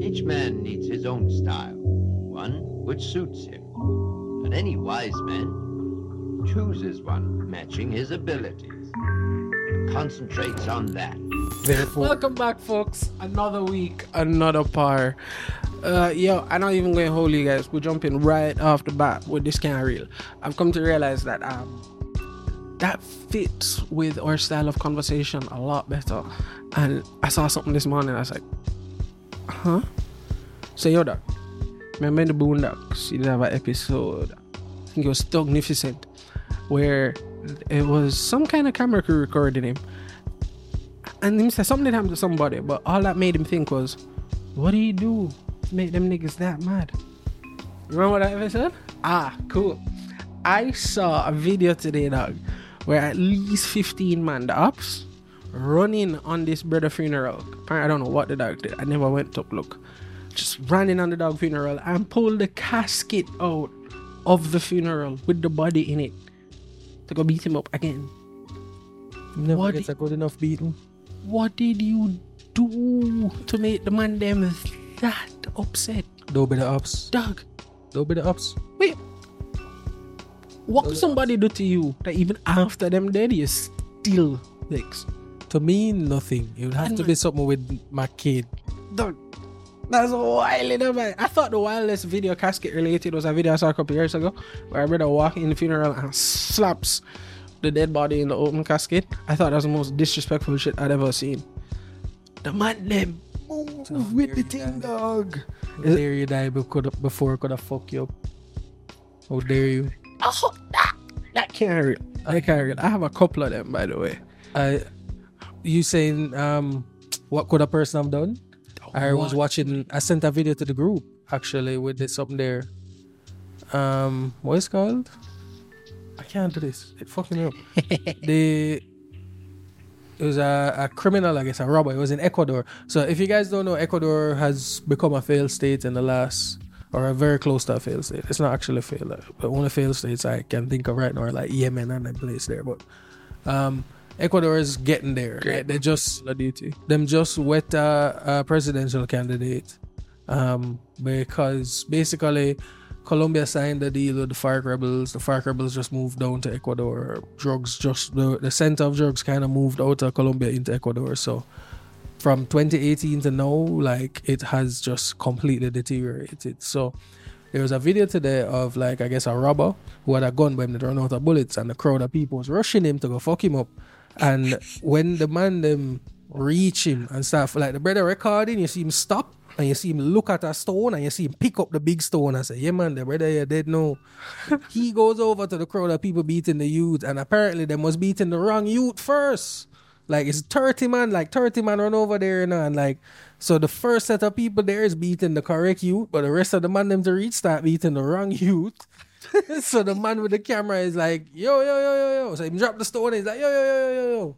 Each man needs his own style, one which suits him. And any wise man chooses one matching his abilities and concentrates on that. Therefore, Welcome back, folks. Another week, another par. Uh, yo, I'm not even going to hold you guys. We're jumping right off the bat with this kind of reel. I've come to realize that um, that fits with our style of conversation a lot better. And I saw something this morning. I was like, huh? So, yo, dog. Remember the Boondocks, you did have an episode. I think it was Thugnificent, where it was some kind of camera crew recording him and he said something happened to somebody, but all that made him think was, what do you do to make them niggas that mad? You remember that said? Ah, cool. I saw a video today, dog, where at least 15 man, the ops, running on this brother funeral. I don't know what the dog did. I never went to look. Just running on the dog funeral and pulled the casket out of the funeral with the body in it to go beat him up again. never What gets a good enough beating. What did you do to make the man them that upset? Don't be the ups. Dog, Don't be the ups. wait. What could somebody do to you that even after them dead you still vex? To me, nothing. It would have to be something with my kid. Dog, that's wild, you know, man. I thought the wildest video casket related was a video I saw a couple years ago where I read a brother walking in the funeral and slaps the dead body in the open casket. I thought that was the most disrespectful shit I'd ever seen. The man them move with the thing, dog. How dare you die be- before could have fuck you up? How dare you? Oh, that, that can't real. I can't real. I have a couple of them, by the way. I, you saying um, what could a person have done? I was watching. I sent a video to the group actually with this up there. Um, what is it called? I can't do this. It fucking me up. the it was a, a criminal, I guess, a robber. It was in Ecuador. So if you guys don't know, Ecuador has become a failed state in the last, or a very close to a failed state. It's not actually a failed, but one of the failed states I can think of right now are like Yemen and that place there. But um, Ecuador is getting there. Right? They just The duty. them just wet uh, a presidential candidate um, because basically Colombia signed the deal with the FARC rebels. The FARC rebels just moved down to Ecuador. Drugs just the, the center of drugs kind of moved out of Colombia into Ecuador. So from 2018 to now, like it has just completely deteriorated. So there was a video today of like I guess a robber who had a gun but him that run out of bullets and the crowd of people was rushing him to go fuck him up. And when the man them reach him and stuff, like the brother recording, you see him stop and you see him look at a stone and you see him pick up the big stone and say, Yeah man, the brother you're dead no. he goes over to the crowd of people beating the youth and apparently they was beating the wrong youth first. Like it's 30 man, like 30 man run over there you know, and like so the first set of people there is beating the correct youth, but the rest of the man them to reach start beating the wrong youth. so the man with the camera is like, yo, yo, yo, yo, yo. So he drop the stone and he's like, yo, yo, yo, yo, yo, yo.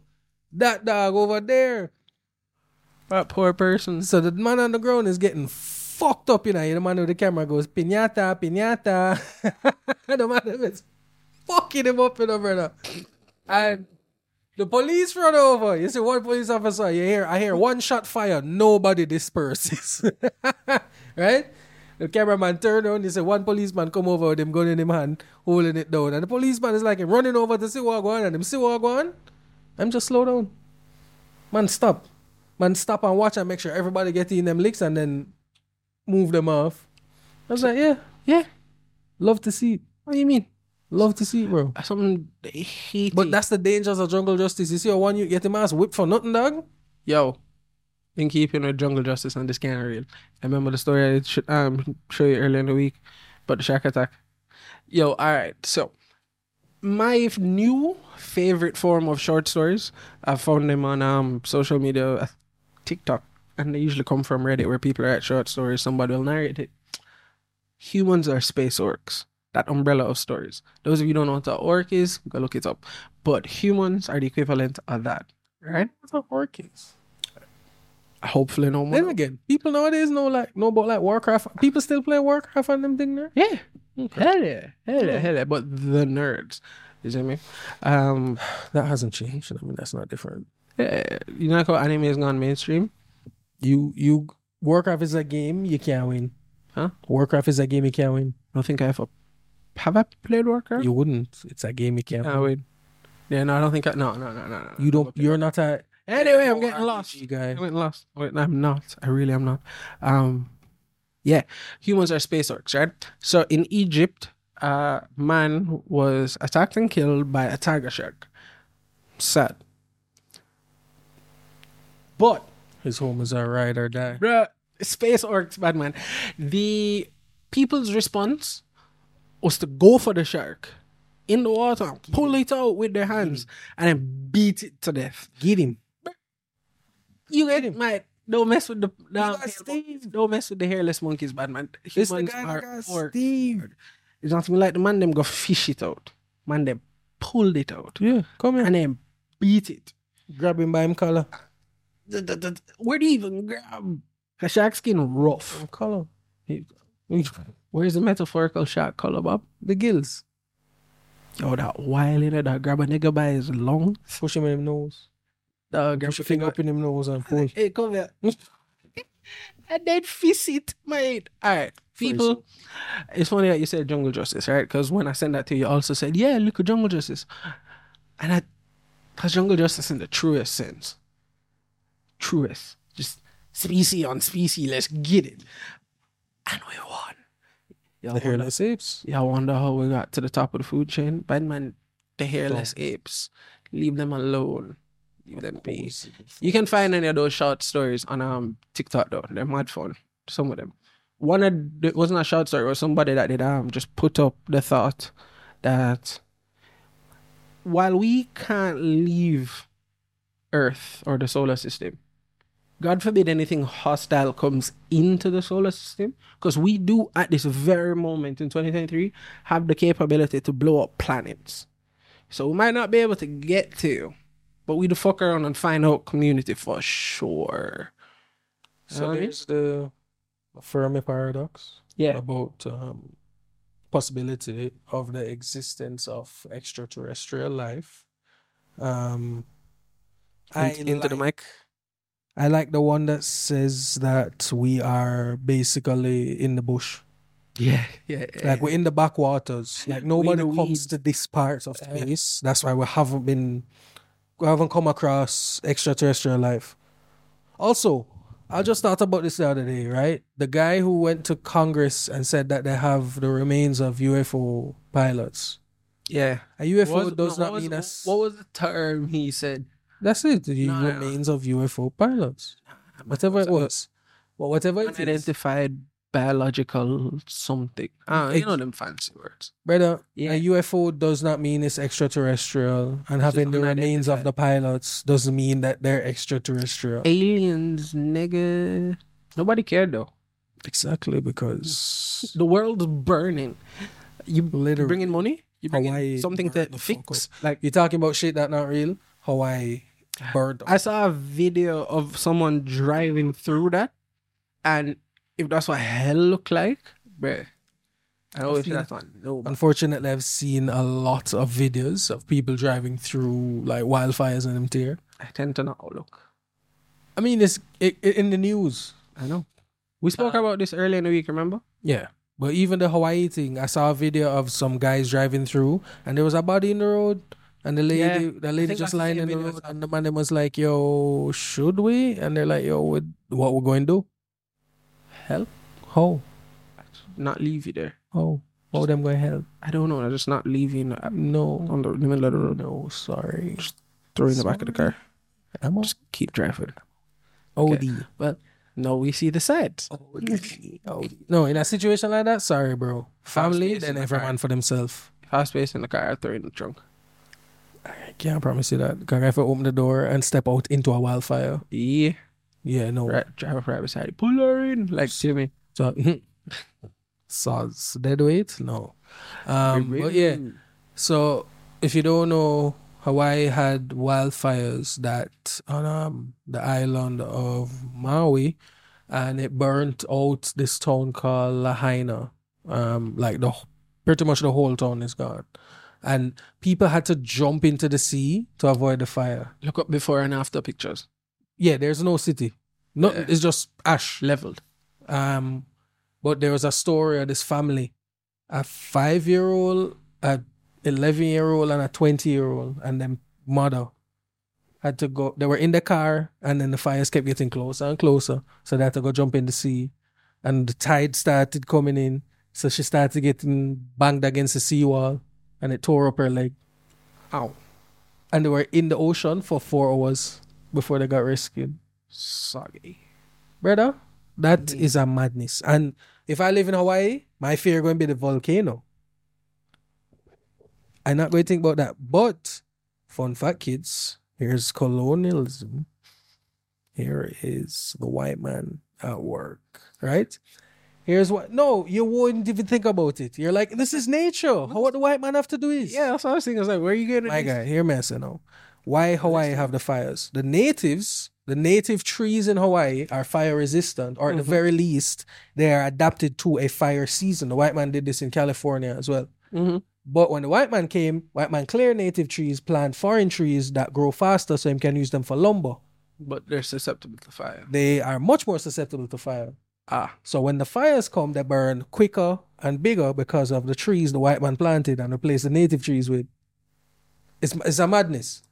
That dog over there. That poor person. So the man on the ground is getting fucked up, you know. The man with the camera goes, pinata, pinata. the man is fucking him up, you know, brother. And the police run over. You see one police officer, you hear, I hear one shot fire, nobody disperses. right? The cameraman turned on, he said one policeman come over with him gun in him hand, holding it down. And the policeman is like him running over to see what going on. And him see what going. I'm just slow down. Man, stop. Man, stop and watch and make sure everybody get in them licks and then move them off. I was like, yeah, Yeah. love to see it. What do you mean? Love to see it, bro. Something they hate. But that's the dangers of jungle justice. You see, a one you get him ass whipped for nothing, dog. yo. In keeping with jungle justice and of real. I remember the story I should um show you earlier in the week about the shark attack. Yo, all right. So my new favorite form of short stories, I found them on um social media, uh, TikTok, and they usually come from Reddit where people write short stories. Somebody will narrate it. Humans are space orcs. That umbrella of stories. Those of you don't know what an orc is, go look it up. But humans are the equivalent of that, right? What's up, orchids? Hopefully, no more. Then again, people nowadays know like know about like Warcraft. People still play Warcraft and them thing there. Yeah. Hell yeah. Hell yeah. Hell yeah. But the nerds. You see me? Um, That hasn't changed. I mean, that's not different. yeah, you know how anime has gone mainstream? You you Warcraft is a game you can't win. Huh? Warcraft is a game you can't win. I don't think I ever have I played Warcraft. You wouldn't. It's a game you can't I win. would. Yeah, no, I don't think I. No, no, no, no, no. You don't. You're not a Anyway, I'm getting lost. RPG guy. I went lost. Wait, I'm not. I really am not. Um, yeah, humans are space orcs, right? So in Egypt, a man was attacked and killed by a tiger shark. Sad. But His home is a ride or die. bruh, space orcs, bad man. The people's response was to go for the shark in the water, pull it out with their hands, and then beat it to death. Get him. You get it, mate. Don't mess with the got Steve. don't mess with the hairless monkeys, bad man. It's the guy are got. Steve. It's not even like the man them go fish it out. Man them pulled it out Yeah, come here. and then beat it. grab him by him collar. Where do you even grab? The shark skin rough. Collar. He- Where's the metaphorical shark color, Bob? The gills. Yo, that wild in that grab a nigga by his lungs. Push him in him nose. Uh, grab Push your finger up in him nose and pull. Hey, come here. and then fist it, mate. All right, people. It's funny that you said jungle justice, right? Because when I sent that to you, you also said, yeah, look at jungle justice. And I, that's jungle justice in the truest sense. Truest. Just species on species, let's get it. And we won. Y'all The wonder, hairless apes. y'all wonder how we got to the top of the food chain? Bad man, the hairless apes. Leave them alone. Leave them be. You can find any of those short stories on um TikTok though. They're mad fun. Some of them. One of the, it wasn't a short story. It was somebody that did um just put up the thought that while we can't leave Earth or the solar system, God forbid anything hostile comes into the solar system, because we do at this very moment in 2023 have the capability to blow up planets. So we might not be able to get to, but we the fuck around and find out community for sure. So know what I mean? there's the Fermi paradox Yeah. about um, possibility of the existence of extraterrestrial life. Um, I Into, into the mic. I like the one that says that we are basically in the bush. Yeah, yeah. Like we're in the backwaters. Like nobody comes to this part of space. That's why we haven't been haven't come across extraterrestrial life. Also, I just thought about this the other day, right? The guy who went to Congress and said that they have the remains of UFO pilots. yeah. A UFO was- does no, not what mean was, us. What was the term he said? That's it. The No, no, no. remains of UFO pilots. Whatever it was. Well, whatever it is. Unidentified biological something. Ah, you know them fancy words. Brother, Yeah. a UFO does not mean it's extraterrestrial, and having the remains of the pilots doesn't mean that they're extraterrestrial. Aliens, nigga. Nobody cared though. Exactly, because The world's burning. You literally, bringing money? You bringing Hawaii something to fix? Like you're talking about shit that not real. Hawaii burned. I saw a video of someone driving through that, and if that's what hell look like, bruh, I always say feel- that's one. No, Unfortunately, I've seen a lot of videos of people driving through like wildfires in them tier. I tend to not look. I mean, it's it, it, in the news. I know. We spoke about this earlier in the week. Remember? Yeah. But even the Hawaii thing, I saw a video of some guys driving through and there was a body in the road and the lady Yeah, the lady just that's the lying in the road and the man them was like, Yo, should we? And they're like, Yo, what what we're going to do? Help? How? Not leave you there. How? How them going to help? I don't know. I just not leaving No. on the, in the middle of the road. No, sorry. Throw in the back of the car. I'm Just keep driving. OD. Well, no, we see the sides. OD. No, in a situation like that, sorry, bro. Family, then in the every car. for themselves. Fast space in the car. Throw in the trunk. I can't promise you that. Because if I open the door and step out into a wildfire, Yeah. Yeah, no. Right, drive up right beside you. Pull her in. Like Jimmy. So, soz dead weight? No. Um, but yeah, so if you don't know, Hawaii had wildfires that on um, the island of Maui, and it burnt out this town called Lahaina. Um, like the pretty much the whole town is gone, and people had to jump into the sea to avoid the fire. Look up before and after pictures. Yeah, there's no city. No, Yeah. it's just ash. leveled. Um, but there was a story of this family, a five year old, a eleven year old, and a twenty year old, and then mother had to go. They were in the car, and then the fires kept getting closer and closer, so they had to go jump in the sea, and the tide started coming in, so she started getting banged against the seawall, and it tore up her leg, Ow. and they were in the ocean for four hours before they got rescued. Soggy. brother. That mm-hmm. is a madness. And if I live in Hawaii, my fear going to be the volcano. I'm not going to think about that. But fun fact, kids. Here's colonialism. Here is the white man at work. Right? Here's what. No, you wouldn't even think about it. You're like, this is nature. How what the white man have to do is Yeah, that's what I was thinking. I was like, where are you getting my this? guy, me I say now. Why Hawaii have the fires? The natives, the native trees in Hawaii are fire resistant, or at the very least, they are adapted to a fire season. The white man did this in California as well. Mhm. But when the white man came, white man clear native trees, plant foreign trees that grow faster so him can use them for lumber. But they're susceptible to fire. They are much more susceptible to fire. Ah. So when the fires come, they burn quicker and bigger because of the trees the white man planted and replaced the native trees with. It's, it's a madness.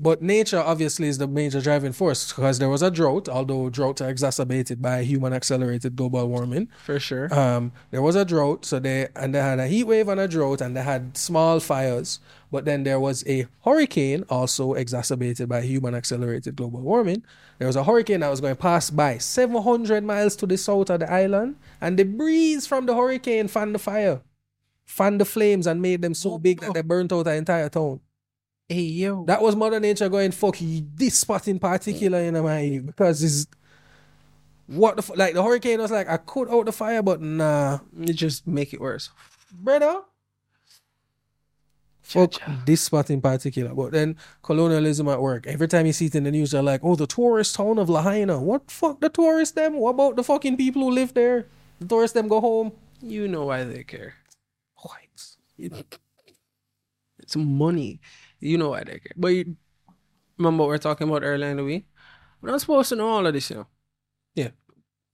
But nature obviously is the major driving force because there was a drought, although droughts are exacerbated by human accelerated global warming. For sure. Um, there was a drought, so they and they had a heat wave and a drought, and they had small fires. But then there was a hurricane, also exacerbated by human accelerated global warming. There was a hurricane that was going to pass by 700 miles to the south of the island, and the breeze from the hurricane fanned the fire, fanned the flames, and made them so big that they burnt out the entire town. Hey, yo. That was Mother Nature going, fuck you, this spot in particular, you know, my because it's what the f- like the hurricane was like, I could out the fire, but nah, It just make it worse. brother. Fuck Cha-cha. this spot in particular. But then colonialism at work. Every time you see it in the news, they're like, oh, the tourist town of Lahaina. What fuck the tourists them? What about the fucking people who live there? The tourists them go home. You know why they care. Whites. It's money. You know why they care. But you, remember what we were talking about earlier in the week? We're not supposed to know all of this, you know.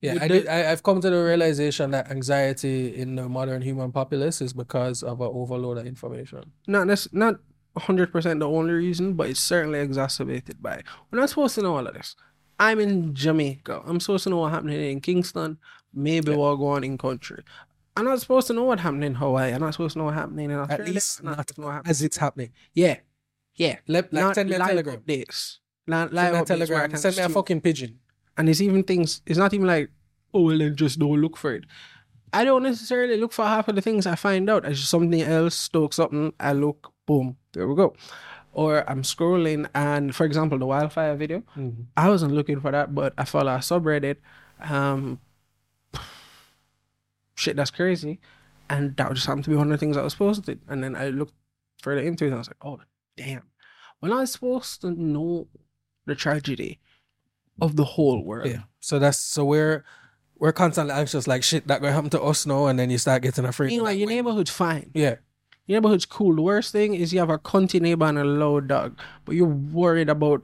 Yeah, With I did, I, I've come to the realization that anxiety in the modern human populace is because of an overload of information. Not nec- not hundred percent the only reason, but it's certainly exacerbated by. It. We're not supposed to know all of this. I'm in Jamaica. I'm supposed to know what happening in Kingston, maybe what going on in country. I'm not supposed to know what happening in Hawaii. I'm not supposed to know what's happening in Australia. At least not not supposed to know what happening. as it's happening. Yeah, yeah. Let, like, not send me a live telegram. updates. Li- Send me a I telegram. Send me a fucking pigeon. And it's even things, it's not even like, oh, well, then just don't look for it. I don't necessarily look for half of the things I find out. It's just something else, stoke something, I look, boom, there we go. Or I'm scrolling, and for example, the wildfire video, I wasn't looking for that, but I follow a subreddit. Um, shit, that's crazy. And that just happened to be one of the things I was posted. And then I looked further into it, and I was like, oh, damn. When I was supposed to know the tragedy of the whole world. Yeah. So that's so we're we're constantly anxious, like shit that gonna happen to us now, and then you start getting afraid. That your way. neighborhood's fine. Yeah. Your neighborhood's cool. The worst thing is you have a cunty neighbor and a low dog, but you're worried about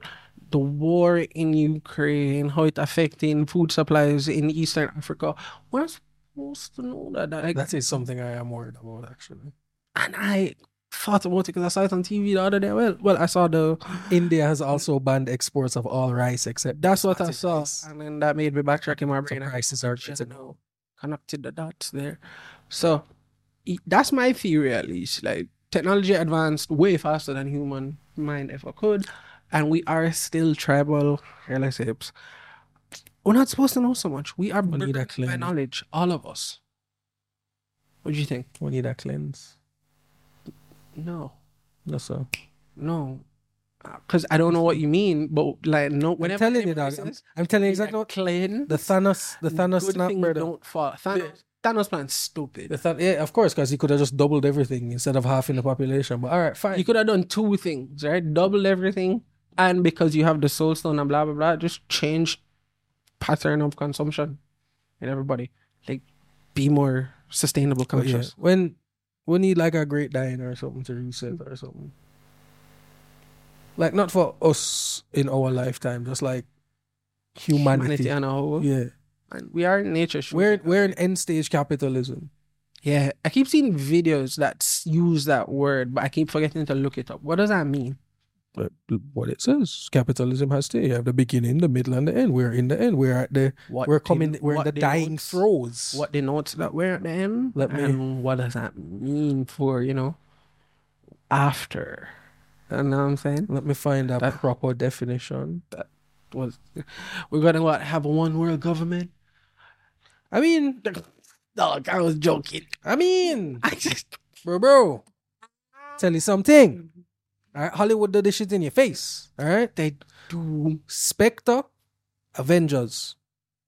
the war in Ukraine, how it's affecting food supplies in Eastern Africa. We're not supposed to know that. that like, That is something I am worried about actually. and I thought about it because I saw it on TV the other day. Well, well, I saw the. India has also banned exports of all rice except That's what I saw, rice. and then that made me backtrack in my So brain. prices are Shit, getting no. connected the dots there. So that's my theory at least. Like technology advanced way faster than human mind ever could. And we are still tribal relatives. We're not supposed to know so much. We are We need by cleanse. knowledge, all of us. What do you think? We need a cleanse. No, No, so no, because I don't know what you mean. But like, no, I'm whenever telling you, dog. I'm, I'm telling you exactly what clean. the Thanos, the Thanos good snap, brother. don't fall. Thanos, Thanos plan's stupid. The Than- yeah, of course, because he could have just doubled everything instead of halving the population. But all right, fine. You could have done two things, right? Double everything, and because you have the soul stone and blah blah blah, just change pattern of consumption in everybody. Like, be more sustainable But oh, yeah, conscious. when we need like a great dying or something to reset or something. Like not for us in our lifetime, just like humanity. humanity on a whole. Yeah, And we are in nature. we're we? we're in end stage capitalism. yeah. I keep seeing videos that use that word, but I keep forgetting to look it up. What does that mean? What it says, capitalism has to you have the beginning, the middle, and the end. We're in the end. We're at the What we're coming. We're in the dying throes. What denotes that we're at the end? Let me- and what does that mean for you know after? You know what I'm saying? Let me find a That- proper definition. That Was we're gonna what have a one world government? I mean, Dog, I was joking. I mean, I just bro, bro. Tell you something. All right, Hollywood do this shit in your face. All right, they do. Spectre, Avengers.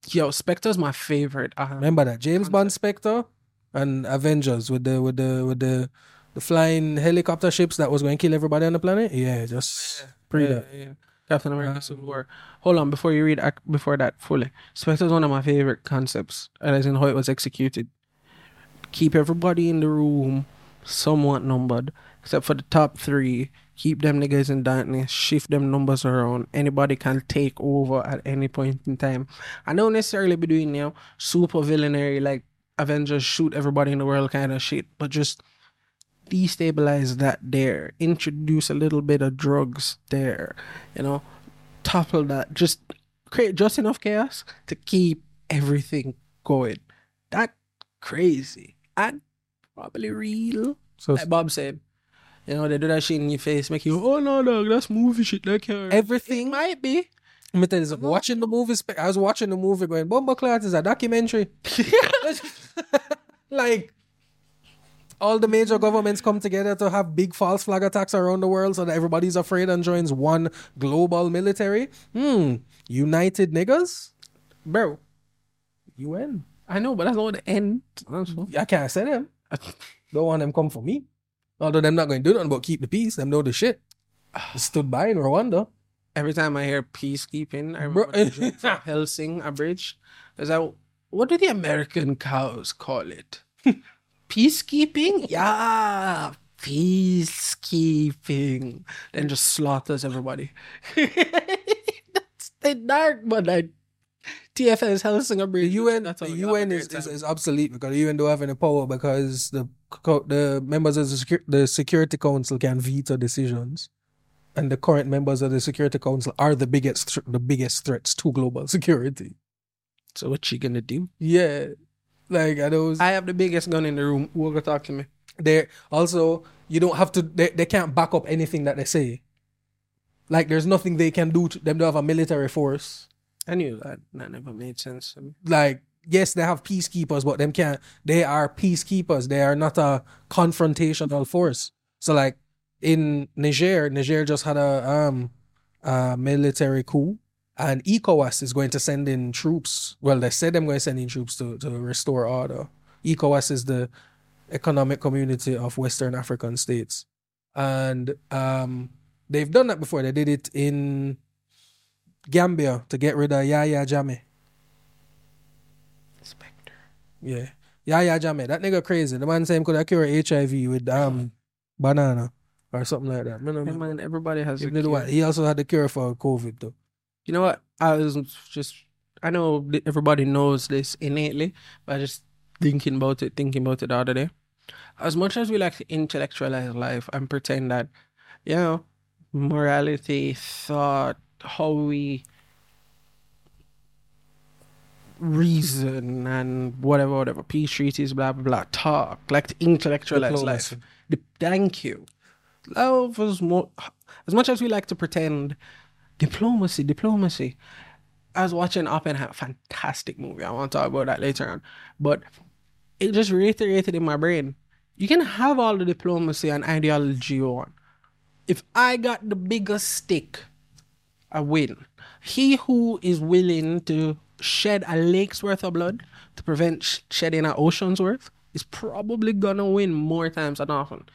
Yo, Spectre's my favorite. Uh, Remember that James Bond Spectre and Avengers with the with the with the the flying helicopter ships that was going to kill everybody on the planet. Yeah, just pre yeah, that. yeah. Captain America Civil War. Hold on, before you read before that fully. Spectre Spectre's one of my favorite concepts, and as in how it was executed. Keep everybody in the room somewhat numbered, except for the top three. Keep them niggas in darkness. Shift them numbers around. Anybody can take over at any point in time. I don't necessarily be doing you know super villainary like Avengers shoot everybody in the world kind of shit, but just destabilize that there. Introduce a little bit of drugs there. You know, topple that. Just create just enough chaos to keep everything going. That crazy and probably real. So Like Bob said, you know, they do that shit in your face, make you, oh no, dog, that's movie shit. That can't. everything. might be. Let me tell you something. Watching the movie, I was watching the movie going, Bomba Clat is a documentary. like, all the major governments come together to have big false flag attacks around the world so that everybody's afraid and joins one global military. Hmm. United niggas? Bro, UN. I know, but that's not the end. I can't say them. Don't want them come for me. Although them not going to do nothing but keep the peace. Them know the shit. Stood by in Rwanda. Every time I hear peacekeeping, I remember the joke from Hellsing Abridged. Is that what do the American cows call it? peacekeeping? Yeah, peacekeeping. Then just slaughters everybody. That's the dark, but I The Abridged. UN, That's the how we UN is, is, is obsolete because the UN don't have any power because the the members of the, the Security Council can veto decisions, and the current members of the Security Council are the biggest the biggest threats to global security. So what you gonna do? Yeah, like I know I have the biggest gun in the room. Who gonna talk to me? they also you don't have to they, they can't back up anything that they say. Like there's nothing they can do to them. Don't have a military force. I knew that. That never made sense like yes, they have peacekeepers, but them can't. They are peacekeepers. They are not a confrontational force. So like in Niger, Niger just had a um a military coup, and ECOWAS is going to send in troops. Well, they said them going to send in troops to to restore order. ECOWAS is the economic community of Western African states, and um they've done that before. They did it in Gambia to get rid of Yahya Jammeh. Spectre. Yeah. Yeah, Jammeh. That nigga crazy. The man say him could have cure HIV with um banana or something like that. Man, Hey, man, everybody has. he, a cure. what? he also had the cure for COVID though. You know what? I was just, I know everybody knows this innately, but I just thinking about it, thinking about it the other day. As much as we like to intellectualize life and pretend that, you know, morality, thought, how we reason and whatever, whatever, peace treaties, blah, blah, blah, talk, like to intellectualize life. The, thank you. Love is more, as much as we like to pretend diplomacy, diplomacy. I was watching Oppenheimer, fantastic movie. I want to talk about that later on, but it just reiterated in my brain. You can have all the diplomacy and ideology you want. If I got the biggest stick, I win. He who is willing to shed a lake's worth of blood to prevent sh- shedding an ocean's worth is probably gonna win more times than often.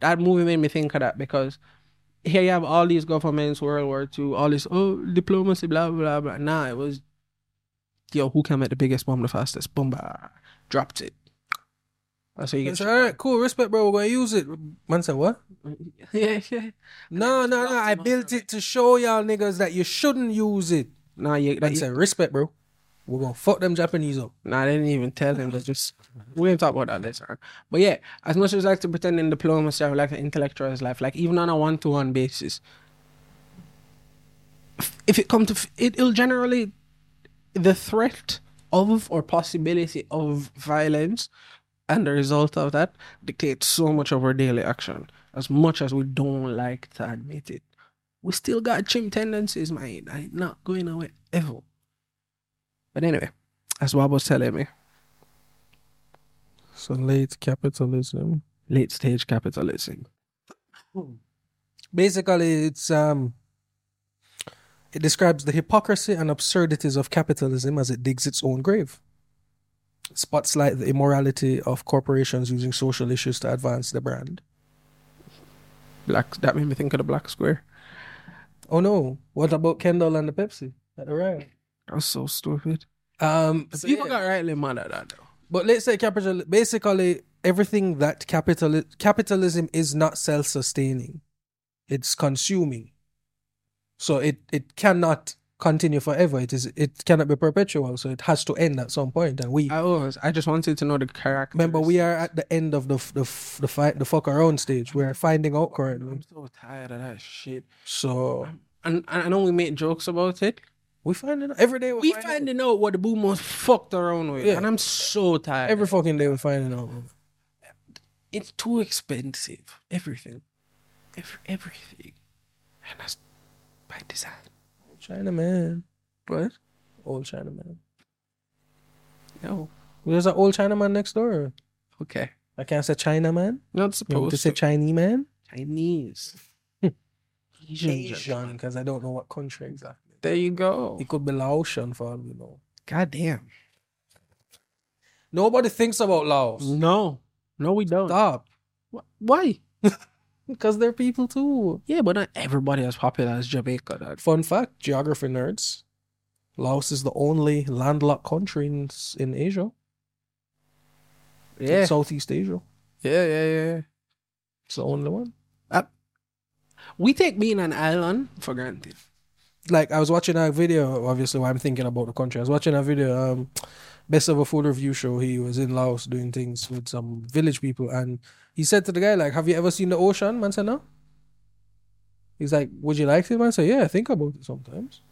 That movie made me think of that because here you have all these governments, World War II, all this oh diplomacy, blah blah blah. Nah, it was yo, who can make the biggest bomb the fastest? Boom, bah, dropped it. That's how you It's get. all right, cool, respect, bro. We're gonna use it. Man said what? yeah, yeah. No, no, no. I built it to show y'all niggas that you shouldn't use it. Nah, you, Man said, respect, bro. We're gonna fuck them Japanese up. Nah, they didn't even tell him. They just we didn't talk about that later on. But yeah, as much as I like to pretend in diplomacy, I would like to intellectualize life. Like even on a one-to-one basis, if it come to f- it, it'll generally the threat of or possibility of violence and the result of that dictates so much of our daily action. As much as we don't like to admit it, we still got chimp tendencies, man. I ain't not going away ever. But anyway, that's what I was telling me. So late capitalism. Late stage capitalism. Basically, it's um. It describes the hypocrisy and absurdities of capitalism as it digs its own grave. Spotlight the immorality of corporations using social issues to advance the brand. Black that made me think of the black square. Oh no! What about Kendall and the Pepsi at the riot? That was so stupid. Um, so People yeah. got rightly mad at that though. But let's say capital basically everything that capital capitalism is not self-sustaining. It's consuming. So it it cannot continue forever. It is it cannot be perpetual. So it has to end at some point. And we I was. I just wanted to know the character. remember we are at the end of the the the fight the fuck around stage. We're finding out currently. I'm so tired of that shit. So And, and I know we make jokes about it. we finding out every day. We finding out. finding out what the boomers fucked around with, Yeah. and I'm so tired. every fucking day we're finding out. it's too expensive. Everything, Every, everything, and that's by design. China man, What? old China man. No. There's an old China man next door. Okay. I can't say China man. Not supposed to say. Chinese man? Chinese. Asian. Asian, because I don't know what country exactly. There you go. It could be Laotian for all we know. God damn. Nobody thinks about Laos. No. No, we don't. Stop. Wh- Why? Because they're people too. Yeah, but not everybody as popular as Jamaica. Dog. Fun fact, geography nerds. Laos is the only landlocked country in, in Asia. Yeah. Southeast Asia. yeah, yeah, yeah. It's the only one. We take being an island for granted. Like I was watching a video, obviously I'm thinking about the country. I was watching a video, um best of a food review show. He was in Laos doing things with some village people and he said to the guy, like, have you ever seen the ocean? Man said no. He's like, Would you like to? Man said, Yeah, I think about it sometimes.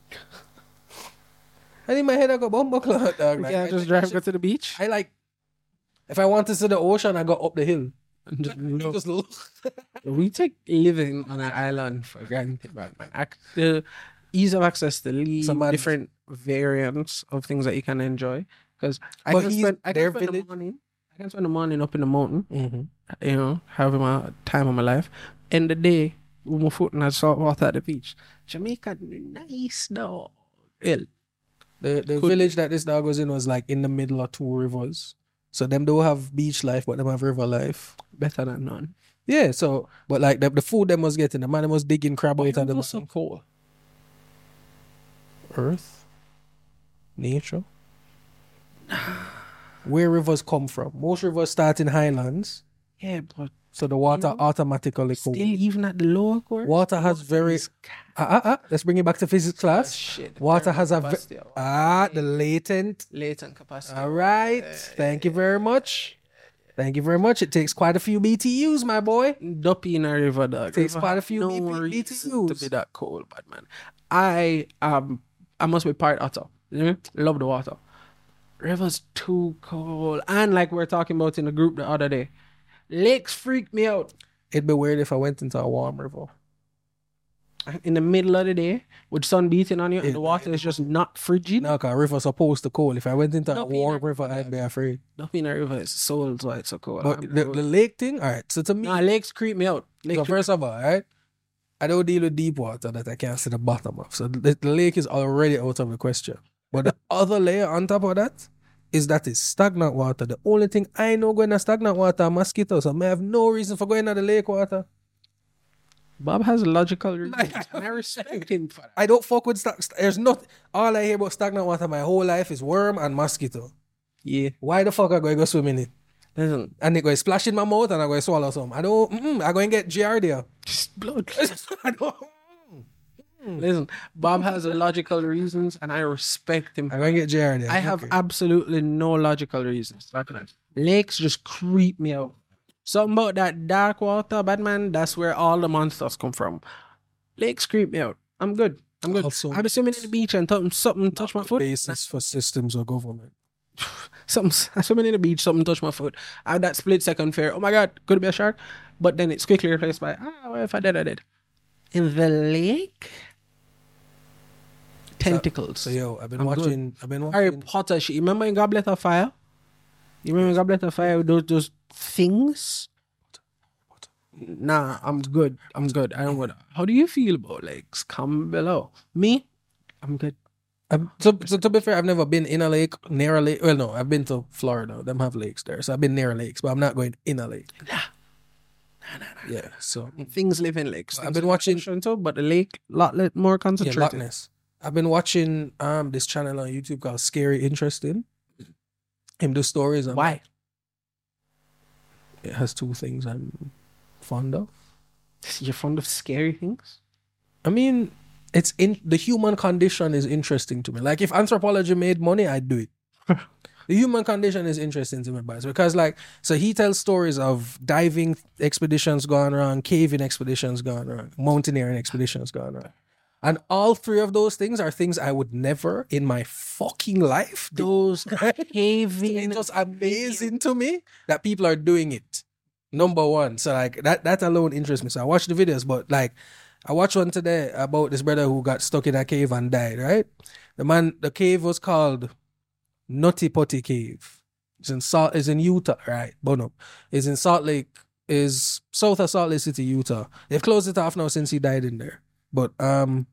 and in my head I go bumbo clock, dog. Like, can't I- just I drive should- go to the beach. I like if I want to see the ocean, I go up the hill. And just look. Just look. we take living on an island for granted, man. Ac- The ease of access to leave, Some different variants of things that you can enjoy. Because I But can he's- spend, I their can spend the village- morning. I can spend the morning up in the mountain, Mm-hmm. you know, having my time of my life. End the day with my foot in the salt water at the beach. Jamaica, nice though. Ill. The the Could- village that this dog was in was like in the middle of two rivers. So them don't have beach life, but them have river life. Better than none. Yeah, so but like the, the food them was getting, the man them was digging crab out of the was so cool. Earth, nature. Where rivers come from? Most rivers start in highlands, Yeah, but so the water know, automatically still, cool. even at the lower course, Water has very is ah, ah, ah, let's bring it back to physics class. shit. Water has a ve- capacity ah the latent latent capacity. All right. Thank you very much. Thank you very much. It takes quite a few BTUs, my boy. Duppy in a river, dog. It takes River quite a few no BP reason to be that cold, bad man. I um, I must be part otter. You know what I mean? Love the water. River's too cold, and like we are talking about in the group the other day, lakes freak me out. It'd be weird if I went into a warm river. In the middle of the day, with sun beating on you, and the water is just not frigid. No, cause river's supposed to cool. If I went into a warm river, I'd be afraid. Duppy in a river is so why it's so cold. But the, the lake thing, all right. So to me, nah, lakes creep me out. Lakes so first of all, all right, I don't deal with deep water that I can't see the bottom of. So the, the lake is already out of the question. But the other layer on top of that is that it's stagnant water. The only thing I know going to stagnant water are mosquitoes. So I have no reason for going to the lake water. Bob has a logical reason, and I respect him for that. I don't fuck with stag. There's not all I hear about stagnant water my whole life is worm and mosquito. Yeah, Why the fuck I go go swim in it? listen, And they go splash in my mouth and I go swallow some. I don't. Mm-mm, I go and get giardia. Just blood. Hmm. Listen, Bob has logical reasons, and I respect him. I'm gonna get there. I have absolutely no logical reasons. Lakes just creep me out. Something about that dark water, Batman. That's where all the monsters come from. Lakes creep me out. I'm good. I'm good. Also- been swimming in the beach and something, something touched my foot. basis for systems or government. Something I'm swimming in the beach, something touched my foot. I had that split second fear. Oh my god, could it be a shark? But then it's quickly replaced by ah, well, if I did, I did. In the lake, tentacles. So yo, I've been I'm good. watching. I've been watching Harry. Potter shit. You remember in Goblet of Fire? You remember in Goblet of Fire with those those things? What? What? Nah, I'm good. I'm good. I don't want. How do you feel about lakes? Comment below. Me, I'm good. I'm, so, so to be fair, I've never been in a lake, near a lake. Well, no, I've been to Florida. Them have lakes there, so I've been near lakes, but I'm not going in a lake. Yeah, so Things live in lakes. I've been watching- in but the lake lot more yeah, concentrated. Loch Ness. I've been watching um this channel on YouTube called Scary Interesting. Him do stories. On Why? It has two things I'm fond of. You're fond of scary things? I mean, it's in the human condition is interesting to me. Like if anthropology made money, I'd do it. the human condition is interesting to me, guys, because like so he tells stories of diving expeditions gone wrong, caving expeditions gone wrong, mountaineering expeditions gone wrong. And all three of those things are things I would never in my fucking life do. Those caving. It's just amazing to me that people are doing it. Number one. So like that that alone interests me. So I watch the videos, but like I watched one today about this brother who got stuck in a cave and died, right? The man the cave was called Nutty Putty Cave. It's in Salt is in Utah, right? Bono. It's in Salt Lake, is south of Salt Lake City, Utah. They've closed it off now since he died in there. But um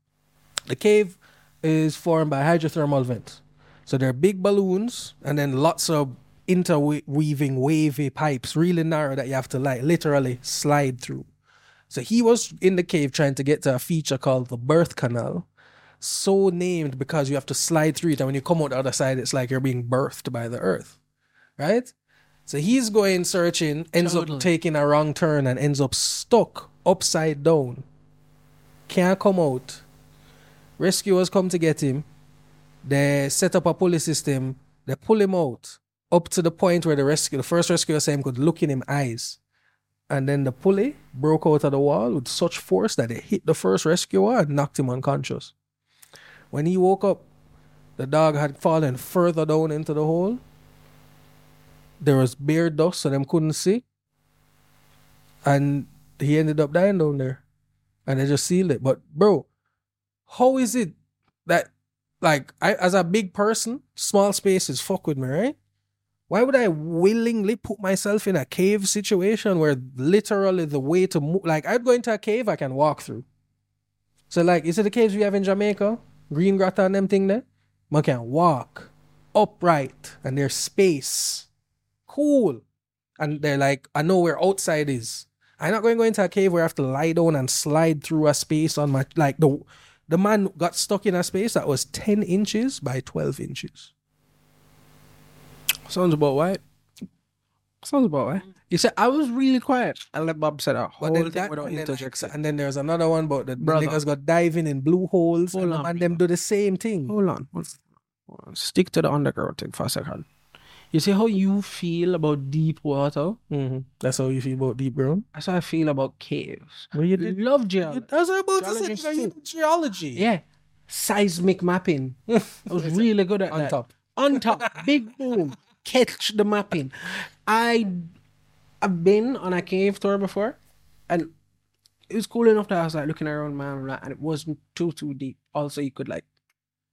the cave is formed by hydrothermal vents. So there are big balloons and then lots of interweaving wavy pipes, really narrow that you have to like literally slide through. So he was in the cave trying to get to a feature called the birth canal. So named because you have to slide through it, and when you come out the other side, it's like you're being birthed by the earth. Right? So he's going searching, ends Totally. up taking a wrong turn and ends up stuck upside down. Can't come out. Rescuers come to get him. They set up a pulley system. They pull him out up to the point where the rescue, the first rescuer him could look in him eyes. And then the pulley broke out of the wall with such force that it hit the first rescuer and knocked him unconscious. When he woke up, the dog had fallen further down into the hole. There was bare dust, so them couldn't see. And he ended up dying down there. And they just sealed it. But bro, how is it that like I as a big person, small spaces fuck with me, right? Why would I willingly put myself in a cave situation where literally the way to move like I'd go into a cave I can walk through. So like is it the caves we have in Jamaica? Green Grotto and them thing there? Man can walk upright and there's space. Cool. And they're like, I know where outside is. I'm not going to go into a cave where I have to lie down and slide through a space on my like the the man got stuck in a space that was 10 inches by 12 inches. Sounds about right. Sounds about right. You said I was really quiet. I let Bob say that whole then thing that, without and, then, interjecting. and then there's another one about the Brother. niggas got diving in blue holes Hold and, on, and them do the same thing. Hold on. Hold. Hold on. Stick to the underground thing for a second. You see how you feel about deep water? hmm That's how you feel about deep ground. That's how I feel about caves. Well, you did. Love geology. That's what I'm about to say. You did Geology. Yeah. Seismic mapping. I was really good at On that. top. On top. Big boom. Catch the mapping. I I've been on a cave tour before and it was cool enough that I was like looking around man and it wasn't too too deep. Also you could like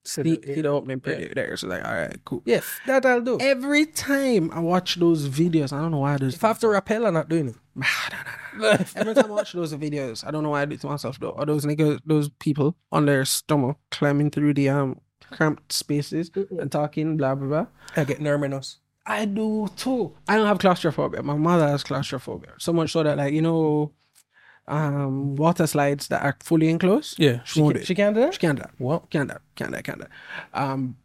see, see the opening pretty there. So like, all right, cool. Yes, that I'll do. Every time I watch those videos, I don't know why I do. If I have to rappel, I'm not doing it. Every time I watch those videos, I don't know why I do it to myself though. Or those niggas, those people on their stomach climbing through the um cramped spaces and talking blah blah blah. I get nervous. I do too. I don't have claustrophobia. My mother has claustrophobia. So much so that like you know, um, water slides that are fully enclosed. Yeah, She can, do it. she can't do that. She can't do that. What? Can't do that. Can't do that. Can't do that. Um,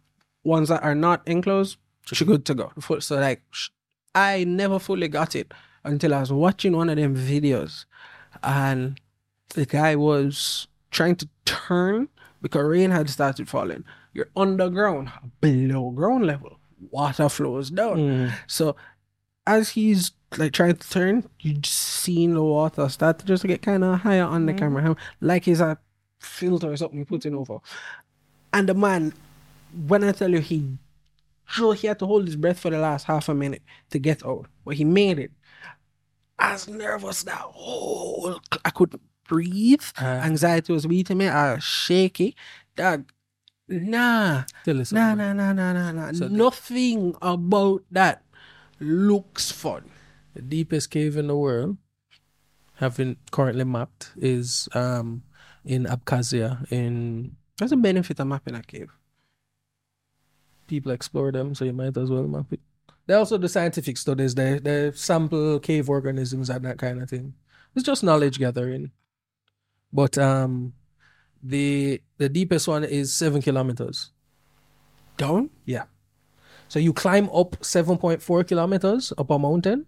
ones that are not enclosed, she good to go. So like, I never fully got it until I was watching one of them videos, and the guy was trying to turn because rain had started falling. You're underground, below ground level. Water flows down. Mm. So as he's like trying to turn, you just seen the water start to just get kind of higher on the camera, like it's a filter or something putting over. And the man, when I tell you he, sure he had to hold his breath for the last half a minute to get out, but he made it. I was nervous now. Oh, I couldn't breathe. Ah. Anxiety was beating me. I was shaky. Dog, nah. Tell us Nah, nah, nah, nah, nah, nah. So the- Nothing about that looks fun. The deepest cave in the world, having currently mapped, is um in Abkhazia. In That's a benefit of mapping a cave. people explore them, so you might as well map it. They also do scientific studies. They they sample cave organisms and that kind of thing. It's just knowledge gathering. But um, the the deepest one is seven kilometers. Down? Yeah so you climb up seven point four kilometers up a mountain,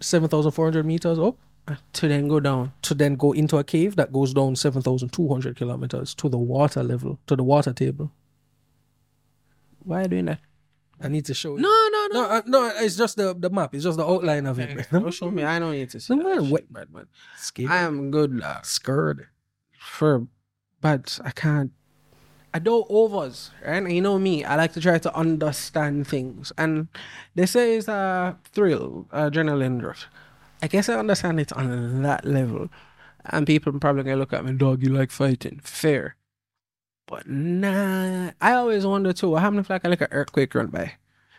seven thousand four hundred meters up. uh, To then go down. to then go into a cave that goes down 7,200 kilometers to the water level, to the water table. Why are you doing that? I need to show you. No, no, no, uh, no, it's just the, the map. It's just the outline of it. Don't show me. I don't need to see. No, that man, shit, man. I am good, lad. scared. For, but I can't. I do overs, right? And you know me, I like to try to understand things. And they say it's a thrill, adrenaline rush. I guess I understand it on that level. And people probably gonna look at me, dog, you like fighting. Fair. But nah, I always wonder too, what happens if like, like an earthquake run by?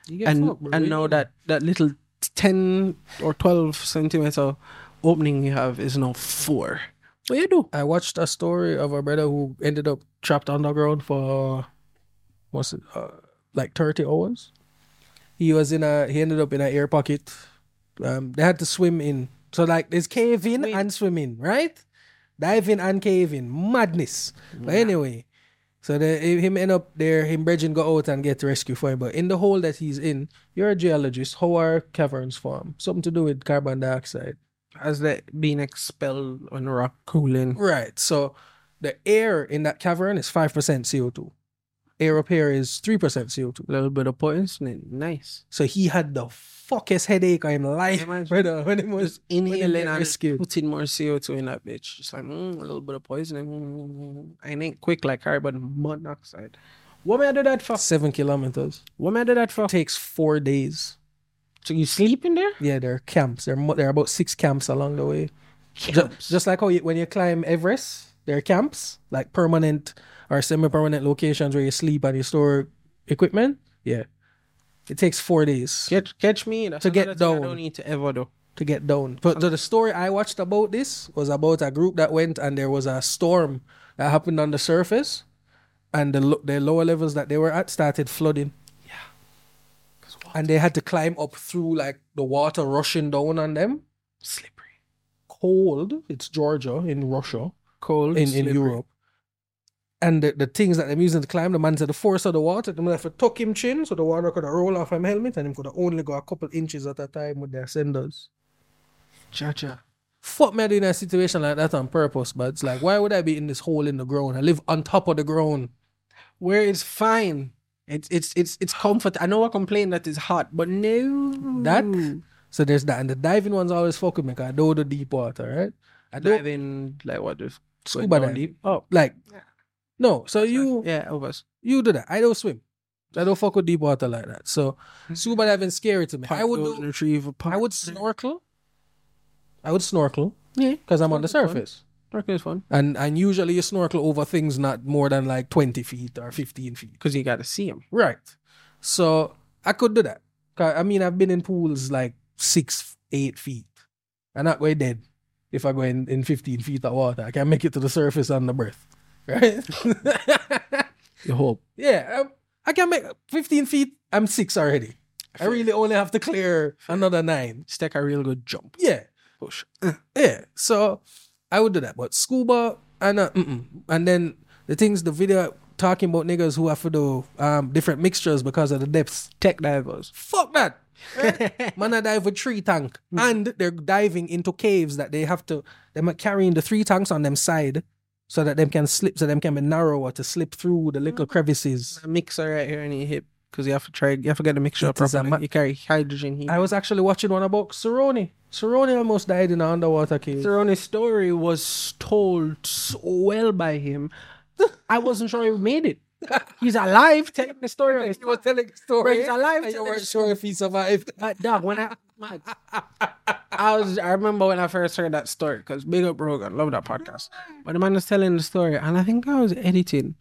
You get and fucked, and know that that little 10 or 12 centimeter opening you have is now four. What you do? I watched a story of a brother who ended up trapped underground for, what's it, uh, like 30 hours. He was in a, he ended up in an air pocket. Um, they had to swim in. So, like, there's cave in Wait. and swimming, right? Diving and cave in. Madness. But anyway, so the, him end up there, him bridging go out and get rescue for him. But in the hole that he's in, you're a geologist. How are caverns formed? Something to do with carbon dioxide. As they being expelled when rock cooling. Right. So the air in that cavern is 5% CO2. Air up here is 3% CO2. A little bit of poison. Nice. So he had the fuckest headache his life, brother, when he was inhaling and rescued. putting more CO2 in that bitch. Just like mm, a little bit of poison. Mm, I ain't quick like carbon monoxide. What may I do that for? seven kilometers. What may I do that for? Takes four days. So you sleep in there? Yeah, there are camps. There are, there are about six camps along the way. Camps. just like how you, when you climb Everest, there are camps, like permanent or semi-permanent locations where you sleep and you store equipment. Yeah. It takes four days. Catch, catch me. That's To get thing I down. don't need to ever do. to get down. But the, the story I watched about this was about a group that went and there was a storm that happened on the surface, and the the lower levels that they were at started flooding. And they had to climb up through like the water rushing down on them. Slippery. Cold. It's Georgia in Russia Cold. in, in slippery. Europe. And the, the things that they're using to climb, the man said the force of the water, they have to tuck him chin so the water could have roll off him helmet and him could have only go a couple inches at a time with their ascenders. Cha cha. fuck me in a situation like that on purpose, but it's like, why would I be in this hole in the ground? I live on top of the ground. Where it's fine. It's it's it's it's comfort. I know I complain that it's hot, but no. That so there's that, and the diving ones always fuck with me. Cause I do the deep water, right? I do diving like what if scuba down dive. deep? Oh, Like, no. So you yeah, overs. you do that. I don't swim. I don't fuck with deep water like that. So hmm. scuba diving scary to me. I would do, retrieve a I would snorkel. I would snorkel Yeah, because I'm on the Snorkel's fun. surface. Snorkeling is fun And and usually you snorkel over things not more than like 20 feet or 15 feet. because you got to see them. Right. So I could do that. I mean, I've been in pools like six, eight feet. I'm not going dead if I go in, in 15 feet of water. I can make it to the surface on the breath. Right? You hope. yeah. um, I can make 15 feet. I'm six already. I really only have to clear another nine. Stack a real good jump. Yeah. Push. Yeah. So I would do that. But scuba, and uh, and then the things, the video talking about niggas who have to do um, different mixtures because of the depths. Tech divers. Fuck that. Man, I dive with three tank, and they're diving into caves that they have to. They're carrying the three tanks on them side, so that them can slip, so them can be narrower to slip through the little crevices. A mixer right here in your hip because you have to try. You have to get the mixture It is a properly. ma- you carry hydrogen heat. I was actually watching one about Cerrone. Cerrone almost died in an underwater cave. Cerrone's story was told so well by him. I wasn't sure he made it. He's alive telling the story. He was telling a Bro, story. he's alive and you telling weren't sure if he survived. Uh, dog, when I, man, I was, I remember when I first heard that story because big up Rogan, love that podcast. But the man was telling the story, and I think I was editing.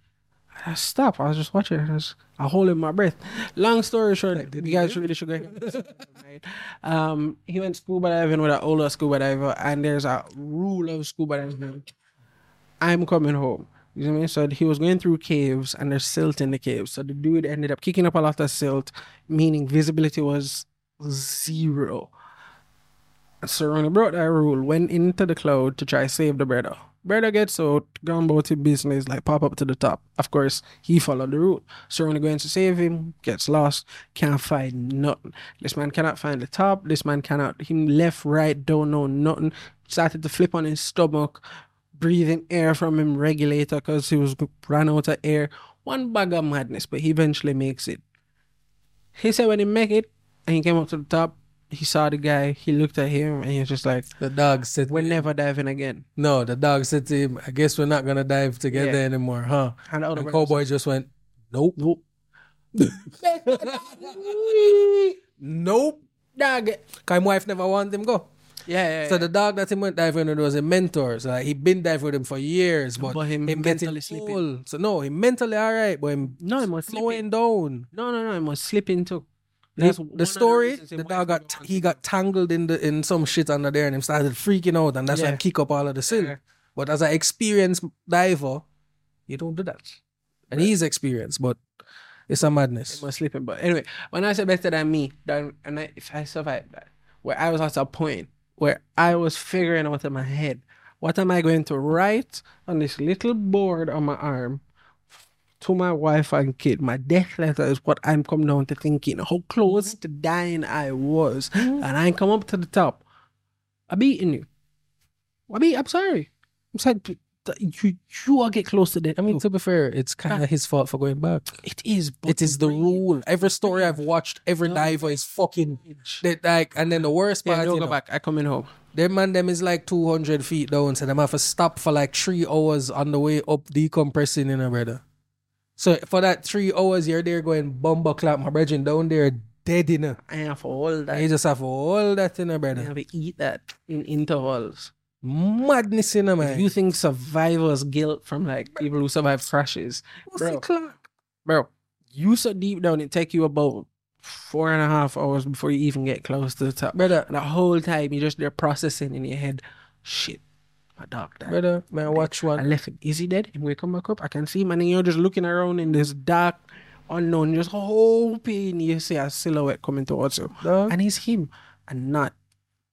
And I stopped. I was just watching. I was, I holding my breath. Long story short, you guys really should go. hear this. Right? Um, he went scuba diving with an older scuba diver, and there's a rule of scuba diving. I'm coming home. You know what I mean? So he was going through caves and there's silt in the caves. So the dude ended up kicking up a lot of silt, meaning visibility was zero. So brought that rule, went into the cloud to try save the brother. Brother gets out, gone about his business, like pop up to the top. Of course, he followed the route. So going to save him, gets lost, can't find nothing. This man cannot find the top. This man cannot, him left, right, don't know nothing. Started to flip on his stomach, breathing air from him regulator because he was ran out of air. One bag of madness, but he eventually makes it. He said when he make it and he came up to the top, he saw the guy, he looked at him and he was just like, The dog said, We're never diving again. No, the dog said to him, I guess we're not going to dive together Yeah. anymore, huh? And the other And brother Cowboy just went, Nope. Nope. Nope. Dog. Yeah, Because my wife never wanted him go. yeah, So yeah. the dog that he went diving with was a mentor. So like, he been diving with him for years, but, But him mentally sleeping. old. So no, he mentally all right, but him no, it slip in. slowing down. No, no, no, it must slip into. The, That's one the story, the, him dog got he got tangled in the in some shit under there and him started freaking out and that's why Yeah. he kick up all of the sin. Yeah. But as an experienced diver, you don't do that. And he's experienced, but it's a madness. Slip in. But anyway, when I say better than me, then and I, if I survived that, where I was at a point where I was figuring out in my head, what am I going to write on this little board on my arm to my wife and kid? My death letter is what I'm coming down to thinking. How close mm-hmm. to dying I was, mm-hmm. and I come up to the top. I beaten you. I mean, I'm sorry. I'm sorry. You you are get close to that. I mean, to be fair, it's kind of ah. his fault for going back. it is. But It is the rule. Every story I've watched, every diver is fucking they, like. And then the worst Yeah, part, don't you go know, back. I coming home. them man them is like two hundred feet down, so them have to stop for like three hours on the way up decompressing, in know, brother. So for that three hours, you're there going bumper clap, my brethren down there dead, know. I have all that. You just have all that, you know, I brother. have to eat that in intervals. Madness, you know, man. You think survivors guilt from like people who survive crashes, What's the bro? clock? bro? You so deep down, it take you about four and a half hours before you even get close to the top. Brother, And the whole time you're just there processing in your head, shit, my dog died. brother, man, watch I one. left him. Is he dead? And we come back up. I can see him, and you're just looking around in this dark, unknown, just hoping you see a silhouette coming towards you, Dog, and it's him, and not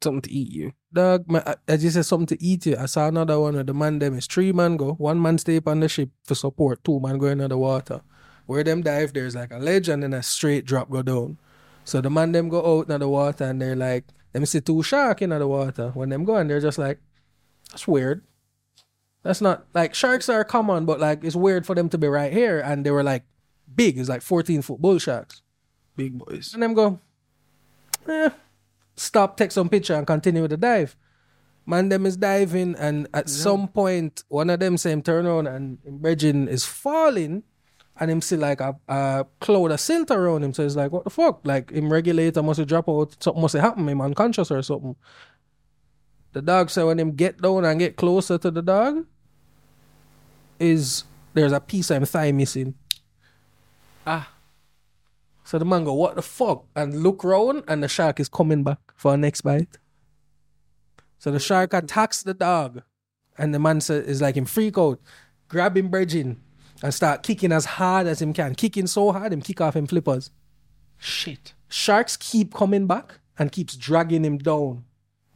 something to eat you. dog, I, I just said something to eat it. I saw another one of the man them is three man go, one man stay up on the ship for support, two man go into the water. Where them dive, there's like a ledge and then a straight drop go down. So the man them go out in the water and they're like, let me see two shark in the water. When them go and they're just like, that's weird. That's not like sharks are common, but like it's weird for them to be right here. And they were like big, it's like 14 foot bull sharks. Big boys. And them go, eh, stop, take some picture and continue with the dive. Man, them is diving, and at some point, one of them him turn around and bridging is falling, and him see like a, a cloud of silt around him. So it's like, what the fuck? Like him regulator must have drop out, something must have happened, him unconscious or something. The dog said when him get down and get closer to the dog, is there's a piece of him thigh missing. Ah, So the man go, what the fuck? And look round and the shark is coming back for a next bite. So the shark attacks the dog. And the man say, is like him freak out, grab him bridging and start kicking as hard as him can. Kicking so hard him kick off him flippers. shit. Sharks keep coming back and keeps dragging him down.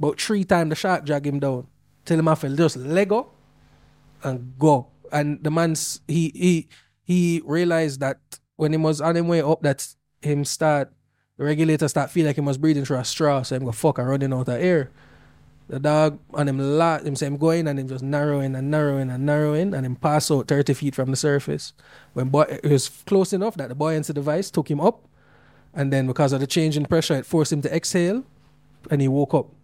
About three times the shark drag him down. Till him I to just Lego and go. And the man's he he he realized that when he was on him way up that him start the regulator start feel like he was breathing through a straw, so him go fuck and running out of air. The dog on him lot him say him going and him just narrowing and narrowing and narrowing and him pass out 30 feet from the surface. When boy it was close enough that the buoyancy device took him up and then because of the change in pressure it forced him to exhale and he woke up.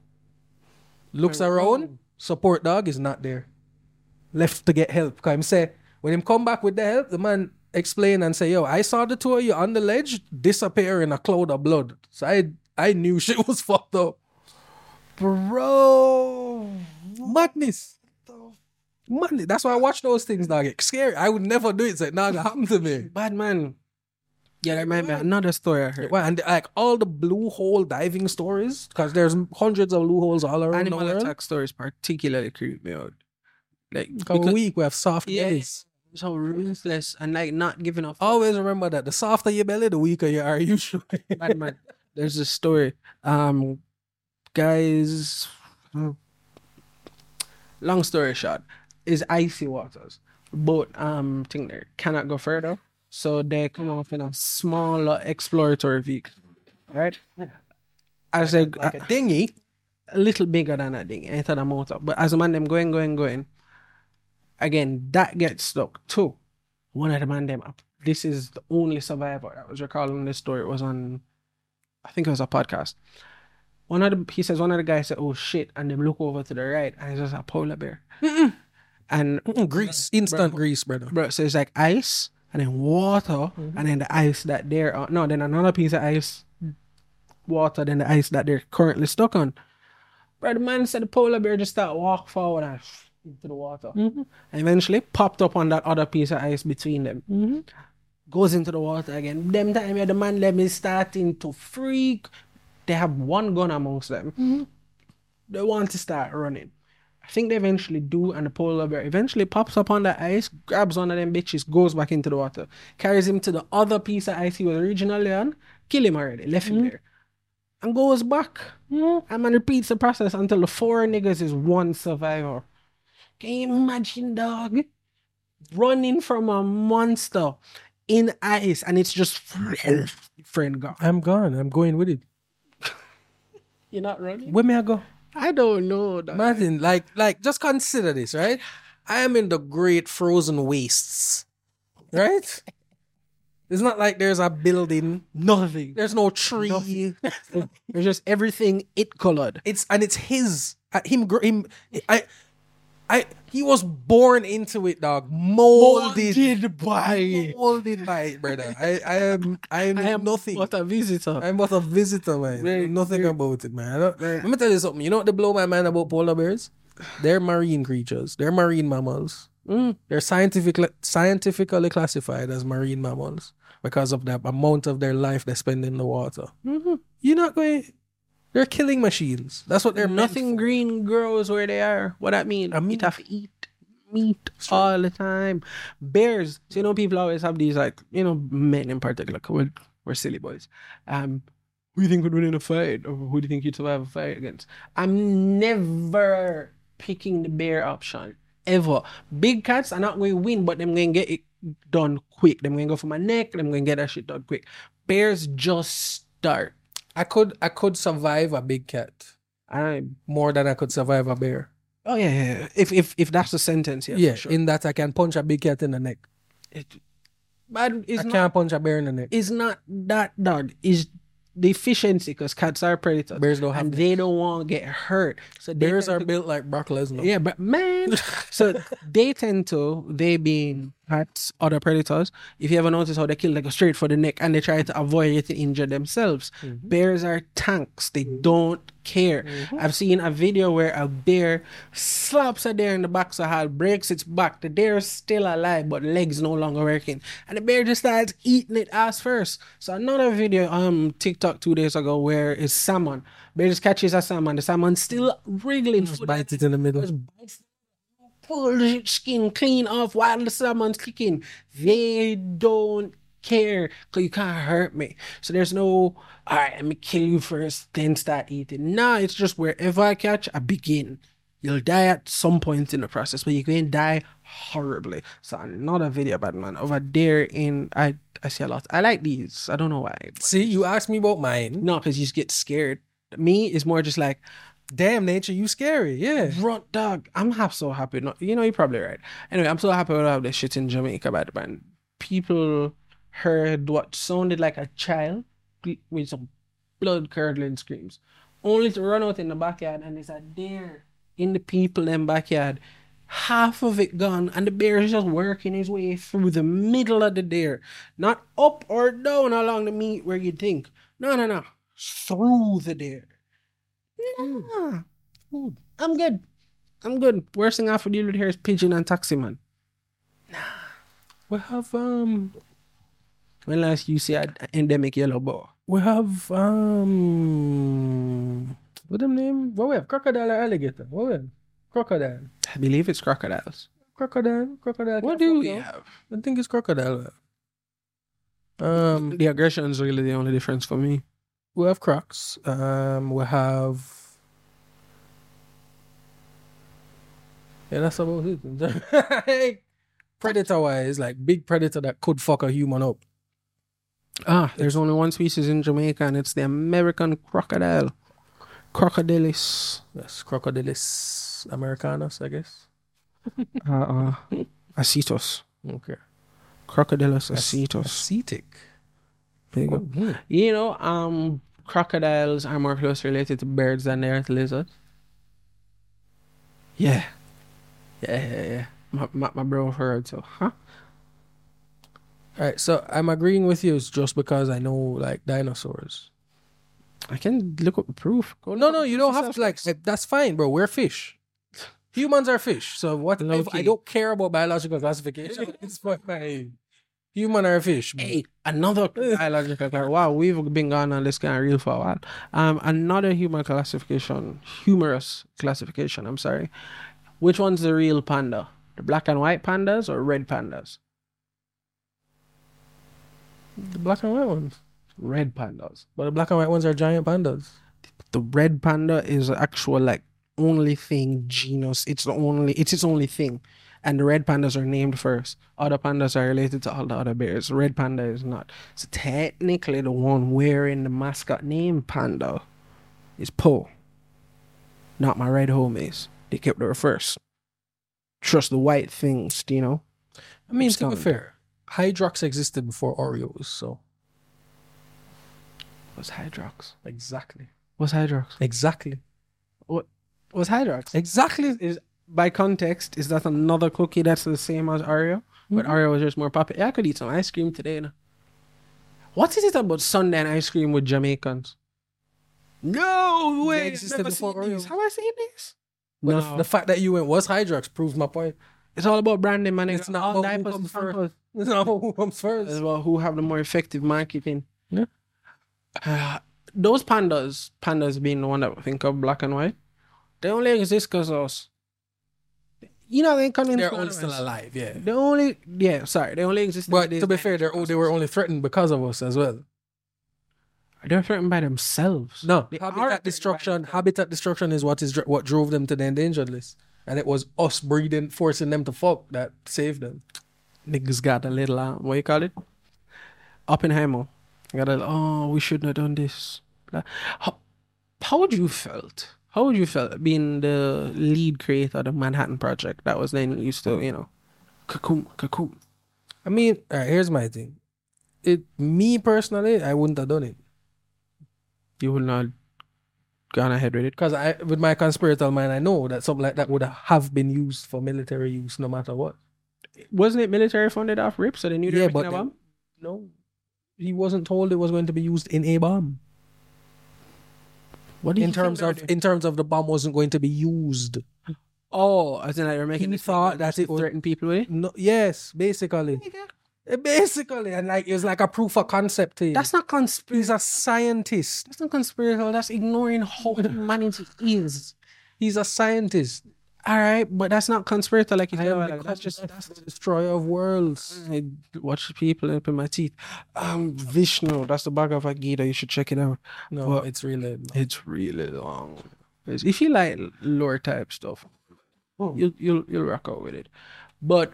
Looks around, support dog is not there. Left to get help. Cause him say when him come back with the help, the man explain and say, Yo, I saw the two of you on the ledge disappear in a cloud of blood. So I I knew shit was fucked up. Bro. Madness. Madness. That's why I watch those things, dog. It's scary. I would never do it. So it not gonna happen to me. Bad man. Yeah, that might be another story I heard. Well, and like all the blue hole diving stories, because there's hundreds of blue holes all around Animal the world. attack stories particularly creep me out. Like Because weak, we have soft yeah, bellies. so ruthless and like not giving up. Always remember that the softer your belly, the weaker you are usually. bad man. There's a story. Um, guys. hmm. Long story short, is icy waters. Boat um thing there cannot go further, so they come off in a smaller exploratory vehicle, right? As they like a dinghy. a little bigger than a thing, enter the motor. But as a man them going, going, going, again, that gets stuck too. One of the man them up. This is the only survivor that was recalling this story. It was on I think it was a podcast. One of the he says one of the guys said, Oh shit, and them look over to the right and it's just a polar bear. And Mm, Grease. Instant grease, brother. bro, so it's like ice and then water mm-hmm. and then the ice that they're on. No, then another piece of ice, hmm. water, then the ice that they're currently stuck on. But the man said the polar bear just start walk forward and into the water. And eventually popped up on that other piece of ice between them. Mm-hmm. Goes into the water again. Them time yeah, the man them is starting to freak. They have one gun amongst them. They want to start running. I think they eventually do, and the polar bear eventually pops up on the ice, grabs one of them bitches, goes back into the water, carries him to the other piece of ice he was originally on, kill him already, left him mm. there, and goes back. Mm. And man repeats the process until the four niggas is one survivor. Can you imagine, dog? Running from a monster in ice, and it's just friend gone. I'm gone. I'm going with it. You're not running? Where may I go? I don't know. That. Martin, like, like, just consider this, right? I am in the great frozen wastes, right? It's not like there's a building. Nothing. There's no tree. There's just everything it colored. It's and it's his. Uh, him. Him. I. I. He was born into it, dog. Molded. by. Molded by it, brother. I. I am. I am, I am nothing. What a visitor. I'm but a visitor, man. Very- Nothing very- about it, man. I don't, very- let me tell you something. You know what they blow my mind about polar bears? They're marine creatures. They're marine mammals. Mm. They're scientific, scientifically classified as marine mammals because of the amount of their life they spend in the water. Mhm. You're not going. They're killing machines. That's what they're Nothing green grows where they are. What that mean? I mean- it have to eat meat all the time. Bears. So you know people always have these like you know men in particular. We're, we're silly boys. Um, who do you think would win in a fight, or who do you think you'd survive a fight against? I'm never picking the bear option ever. Big cats are not going to win, but them going to get it done quick. Them going to go for my neck. Them going to get that shit done quick. Bears just start. I could. I could survive a big cat I more than I could survive a bear. Oh yeah, yeah. yeah. If if if that's the sentence, yeah, Yeah, sure. in that I can punch a big cat in the neck. it, but it's I not. can't punch a bear in the neck. It's not that dog. Is the efficiency because cats are predators Bears don't have and they don't want to get hurt. So Bears are to- built like Brock Lesnar. Yeah, but man, so they tend to they being cats, other predators. If you ever notice how they kill, they go straight for the neck and they try to avoid it to injure themselves. Mm-hmm. Bears are tanks. They mm-hmm. don't care. Mm-hmm. I've seen a video where a bear slaps a deer in the back so hard, breaks its back. The deer is still alive, but legs no longer working, and the bear just starts eating it ass first. So another video um TikTok two days ago where it's salmon. Bear just catches a salmon. The salmon still wriggling. Just bite it in the middle. Just bites pull the skin clean off while the salmon's kicking. They don't care because you can't hurt me. So there's no, all right, let me kill you first, then start eating. Nah, it's just wherever I catch, I begin. You'll die at some point in the process, but you're going to die horribly. So another video, bad man, over there in I I see a lot. I like these. I don't know why. See, you asked me about mine. No, because you just get scared. Me is more just like Damn nature, you scary. Yeah. Run, dog. I'm half so happy. No, you know, you're probably right. Anyway, I'm so happy with all this shit in Jamaica, by the man. People heard what sounded like a child with some blood curdling screams, only to run out in the backyard and there's a deer in the people in backyard. Half of it gone, and the bear is just working his way through the middle of the deer, not up or down along the meat where you think. No, no, no, through the deer. Nah. I'm good. I'm good. Worst thing I have to deal with here is pigeon and taxi man. Nah. We have um When last you see an endemic yellow boa? we have um what them name? What we have? Crocodile or alligator? What we have? Crocodile. I believe it's crocodiles. Crocodile. Crocodile. What do we you. have? I think it's crocodile. Um The aggression is really the only difference for me. We have crocs. Um we have Yeah, that's about it. predator wise, like big predator that could fuck a human up. Ah, there's only one species in Jamaica, and it's the American crocodile, Crocodylus. Yes, Crocodylus americanus, I guess. Uh, uh, acetus. Okay. Crocodylus acetus. Acetic. There you go. Mhm. You know, um, crocodiles are more closely related to birds than they are to lizards. Yeah. Yeah, yeah, yeah. My, my, my bro heard, so, huh? All right, so I'm agreeing with you it's just because I know like dinosaurs. I can look up the proof. Go No, no, you don't have to like. That's fine, bro. We're fish. Humans are fish. So what? I don't care about biological classification. it's my, my human are fish. Hey, another biological Wow, we've been gone on this kind of real for a while. Um, another human classification, humorous classification. I'm sorry. Which one's the real panda? The black and white pandas or red pandas? The black and white ones. Red pandas. But the black and white ones are giant pandas. The red panda is the actual like only thing genus. It's the only. It's its only thing. And the red pandas are named first. Other pandas are related to all the other bears. Red panda is not. So technically, the one wearing the mascot name panda is Poe. Not my red homies. They kept her first. Trust the white things, you know. I mean, to be fair, Hydrox existed before Oreos, so What's Hydrox? exactly, What's Hydrox? exactly, What? What's Hydrox? exactly. is by context, is that another cookie that's the same as Oreo? But Mhm. Oreo was just more popular. Yeah, I could eat some ice cream today. You know? What is it about Sunday and ice cream with Jamaicans? No way! existed Never seen these. Oreo. Have I seen this? No, the, the fact that you went was Hydrox proves my point. it's all about branding, man. It's not all about who comes first. It's not about who comes It's first. about who have the more effective marketing. Yeah. Uh, those pandas, pandas being the one that we think of black and white, they only exist because us. You know, they come in. They're only still alive, yeah. They only, yeah, sorry, they only exist. But to be fair, they're they were only threatened because of us as well. they're threatened by themselves. No, They habitat destruction. Habitat destruction is what is what drove them to the endangered list, and it was us breeding, forcing them to fuck that saved them. niggas got a little, uh, what you call it? Oppenheimer. Got a, oh, we shouldn't have done this. How, how would you felt? How would you feel being the lead creator of the Manhattan Project that was then used to, you know, cocoon, cocoon. I mean, all right, here's my thing. It me personally, I wouldn't have done it You would not gone ahead with it. because I, with my conspiratorial mind, I know that something like that would have been used for military use, no matter what. Wasn't it military funded off RIP? So they knew they Yeah, were but making a bomb? No, he wasn't told it was going to be used in a bomb. What do In you think terms of doing? in terms of the bomb wasn't going to be used. oh, as in like you're making He thought thing that it would- threaten people with it. No, yes, basically, Eh, basically, and like it's like a proof of concept. To him. That's not conspiracy. he's a scientist. That's not conspiratorial. That's ignoring how humanity is. He's a scientist. All right, but that's not conspiratorial. Like you said, like, that's just that's the destroyer of worlds. I watch people up in my teeth. Um, Vishnu, that's the Bhagavad Gita. You should check it out. No, Well, it's really It's really long. It's- If you like lore type stuff, Oh. you'll you'll you'll rock out with it. But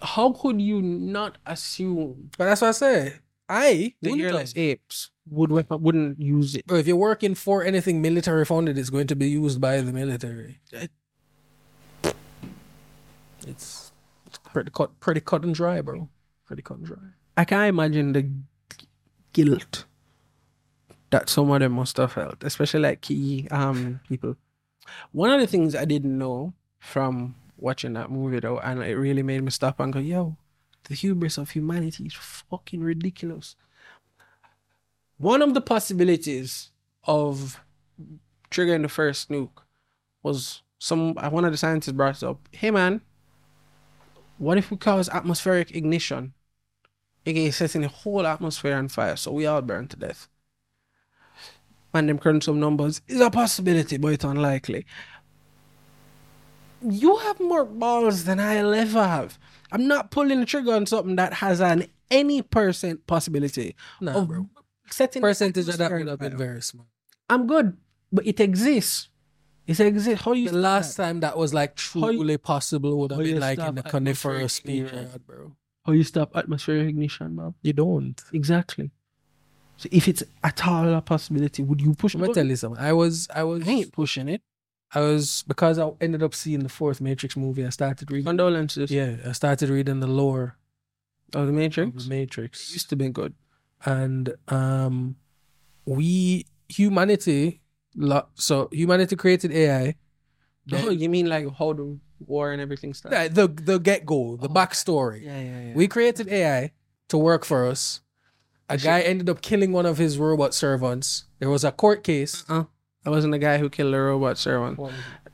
how could you not assume But that's what I say. I the wouldn't earless apes would weapon wouldn't use it. Bro, if you're working for anything military funded, it's going to be used by the military. It's pretty cut, pretty cut and dry, bro. Pretty cut and dry. I can't imagine the guilt that some of them must have felt, especially like key um people. One of the things I didn't know from watching that movie though, and it really made me stop and go, yo, the hubris of humanity is fucking ridiculous. One of the possibilities of triggering the first nuke was some one of the scientists brought it up. Hey man, what if we cause atmospheric ignition? aka setting the whole atmosphere on fire, so we all burn to death. And them crunch some numbers is a possibility, but it's unlikely. You have more balls than I'll ever have. I'm not pulling the trigger on something that has an any percent possibility Nah, of bro. setting the Percentage of that would have been very small. I'm good, but it exists. It exists. How you The last that? time that was like How you- truly possible would have you been like stop in the atmospheric coniferous period, bro. How you stop atmospheric ignition, Bob? You don't. Exactly. So if it's at all a possibility, would you push? I'm button? tell you something. I was, I was, I ain't pushing it. I was because I ended up seeing the fourth Matrix movie. I started reading. Condolences. Yeah, I started reading the lore Of the of Matrix. the Matrix. used to be good. and um we humanity lo- so humanity created ai Oh, the, you mean like how the war and everything started? the, the get-go the Oh, backstory. Yeah, yeah, yeah. we created ai to work for us. A Actually- guy ended up killing one of his robot servants. There was a court case. Uh, I wasn't the guy who killed the robot servant.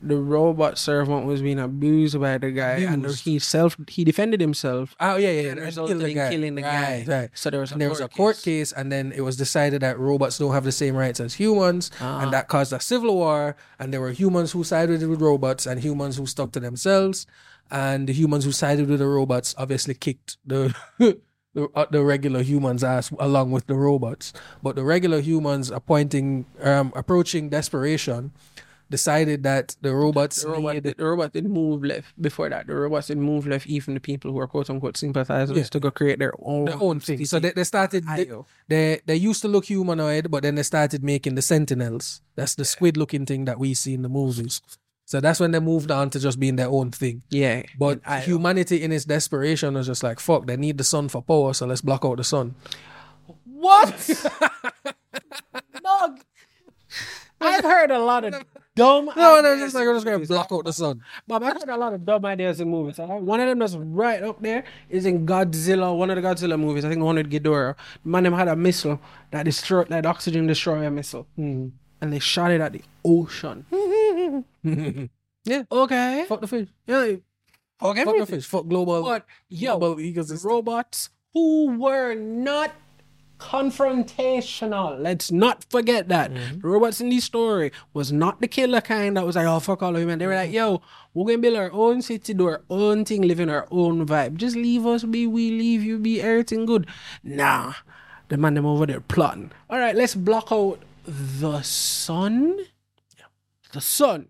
The robot servant was being abused by the guy, and he self he defended himself. oh yeah yeah And resulted in guy. killing the right, guy. right So there was a there was court a court case. case and then it was decided that robots don't have the same rights as humans Ah. and that caused a civil war and there were humans who sided with robots and humans who stuck to themselves and the humans who sided with the robots obviously kicked the the, uh, the regular humans ass along with the robots but the regular humans appointing um approaching desperation decided that the robots The robot, needed- the robot didn't move left. Before that, the robots didn't move left. Even the people who are quote unquote sympathizers Yeah. to go create their own their own thing so they, they started they, they they used to look humanoid, but then they started making the Sentinels. That's the squid looking thing that we see in the movies. So that's when they moved on to just being their own thing. yeah, But Ayo. humanity in its desperation was just like, fuck, they need the sun for power, so let's block out the sun. What? Dog. I've heard a lot of dumb. No, they're just like, we're just gonna block out the sun. Bob, I've heard a lot of dumb ideas in movies. One of them that's right up there is in Godzilla, one of the Godzilla movies. I think the one with Ghidorah. The man them had a missile that destroyed, that oxygen destroyer missile, mm-hmm. and they shot it at the ocean. yeah, Okay. fuck the fish. Yeah. Fuck Fuck the fish. Fuck global. But yo, global robots who were not confrontational. Let's not forget that. Mm-hmm. The robots in this story was not the killer kind that was like, oh fuck all of you man. They were like, yo, we're gonna build our own city, do our own thing, live in our own vibe. Just leave us be, we leave you be, everything good. Nah. The man them over there plotting. All right, let's block out the sun. The sun.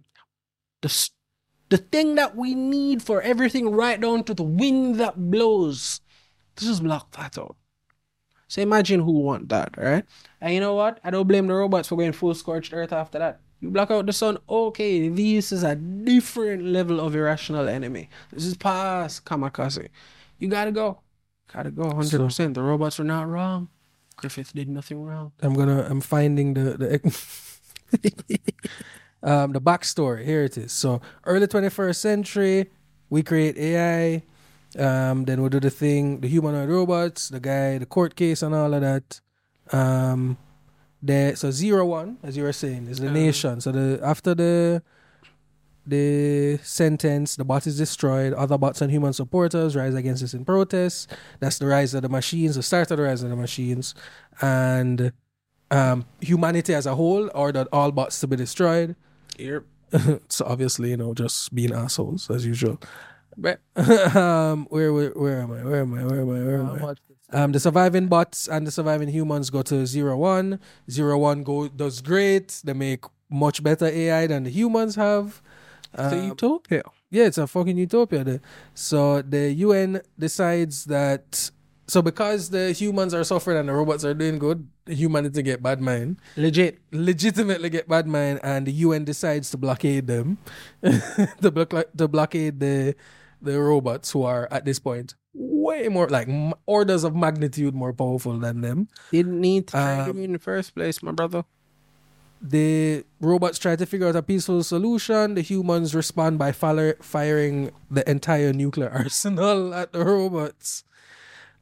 The s- the thing that we need for everything right down to the wind that blows. Let's just block that out. So imagine who want that, right? And you know what? I don't blame the robots for going full scorched earth after that. You block out the sun, okay, this is a different level of irrational enemy. This is past kamikaze. You gotta go. Gotta go 100%. the robots were not wrong. Griffith did nothing wrong. I'm gonna. I'm finding the the. um, the backstory. Here it is. So early 21st century, we create AI. Um, then we do the thing, the humanoid robots, the guy, the court case, and all of that. Um, the so zero one, as you were saying, is the Uh-huh. nation. So the after the the sentence, the bot is destroyed. Other bots and human supporters rise against this in protest. That's the rise of the machines, the start of the rise of the machines, and um, humanity as a whole ordered all bots to be destroyed. Yep. so obviously, you know, just being assholes as usual. But um, where, where where am I? Where am I? Where am I? Where am I? Um, the surviving bots and the surviving humans go to zero one. Zero one go does great. They make much better AI than the humans have. it's a Um, utopia. yeah, it's a fucking utopia. There. So the UN decides that so because the humans are suffering and the robots are doing good, humanity get bad mind, Legit. legitimately get bad mind, and the UN decides to blockade them, to, block, to blockade the the robots who are at this point way more like m- orders of magnitude more powerful than them. Didn't need to try Um, them in the first place, my brother. The robots try to figure out a peaceful solution. The humans respond by fire, firing the entire nuclear arsenal at the robots.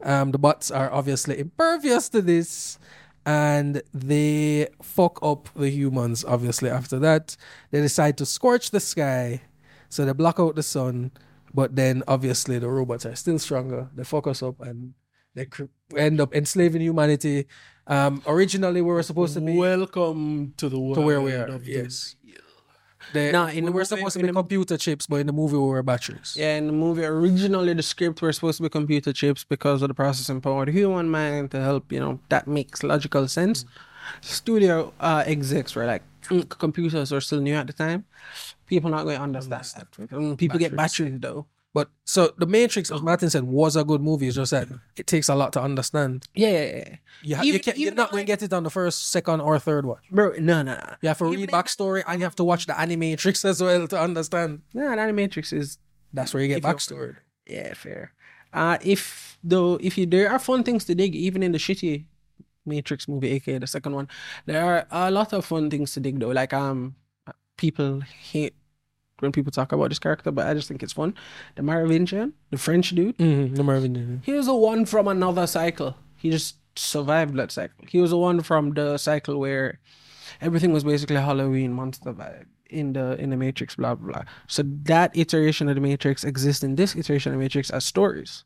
Um, the bots are obviously impervious to this, and they fuck up the humans. Obviously, after that, they decide to scorch the sky, so they block out the sun. But then, obviously, the robots are still stronger. They fuck us up, and they cr- end up enslaving humanity. Um, originally, we were supposed to be Welcome to the world to where we are. of the- Yes. They, Nah, in we the were movie- supposed to be the- computer chips, but in the movie we were batteries. Yeah, in the movie, originally the script were supposed to be computer chips because of the processing power of the human mind to help, you know, that makes logical sense. Studio uh, execs were like, "Mm, computers are still new at the time. People not going to understand that. Mm, People get batteries though. But so the Matrix, as Martin said, was a good movie. It's just that it takes a lot to understand. Yeah, yeah, yeah. You, ha- you can't, you're not going to get it on the first, second, or third watch. Bro, no, no, no. You have to read backstory and you have to watch the Animatrix as well to understand. Nah, that Matrix is That's where you get backstory. Yeah, fair. Uh if though if you there are fun things to dig even in the shitty Matrix movie, aka the second one, there are a lot of fun things to dig though. Like um people hate when people talk about this character, but I just think it's fun. The Merovingian, the French dude, Mm-hmm. The Marvin. he was the one from another cycle. He just survived that cycle. He was the one from the cycle where everything was basically Halloween monster vibe in the in the Matrix, blah blah blah. So that iteration of the Matrix exists in this iteration of the Matrix as stories,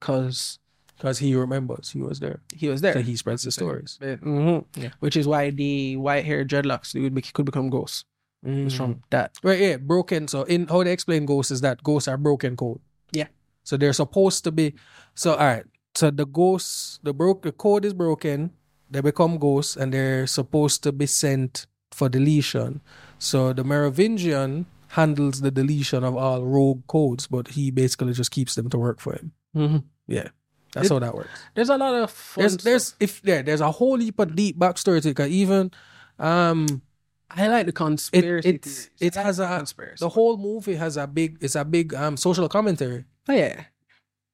because Because he remembers he was there. he was there. So he spreads the stories. Mhm. Yeah. Which is why the white hair dreadlocks dude bec- could become ghosts. It's from that. Right, yeah, broken. So in how they explain ghosts is that ghosts are broken code. Yeah. So they're supposed to be. So all right. So the ghosts, the broke, the code is broken. They become ghosts, and they're supposed to be sent for deletion. So the Merovingian handles the deletion of all rogue codes, but he basically just keeps them to work for him. Mhm. Yeah, that's It- how that works. There's a lot of There's, stuff. there's, if there, there's a whole heap of deep backstory to it. 'cause even, um, I like the conspiracy. it- it has a- conspiracy. the whole movie has a big, it's a big um social commentary. Oh yeah.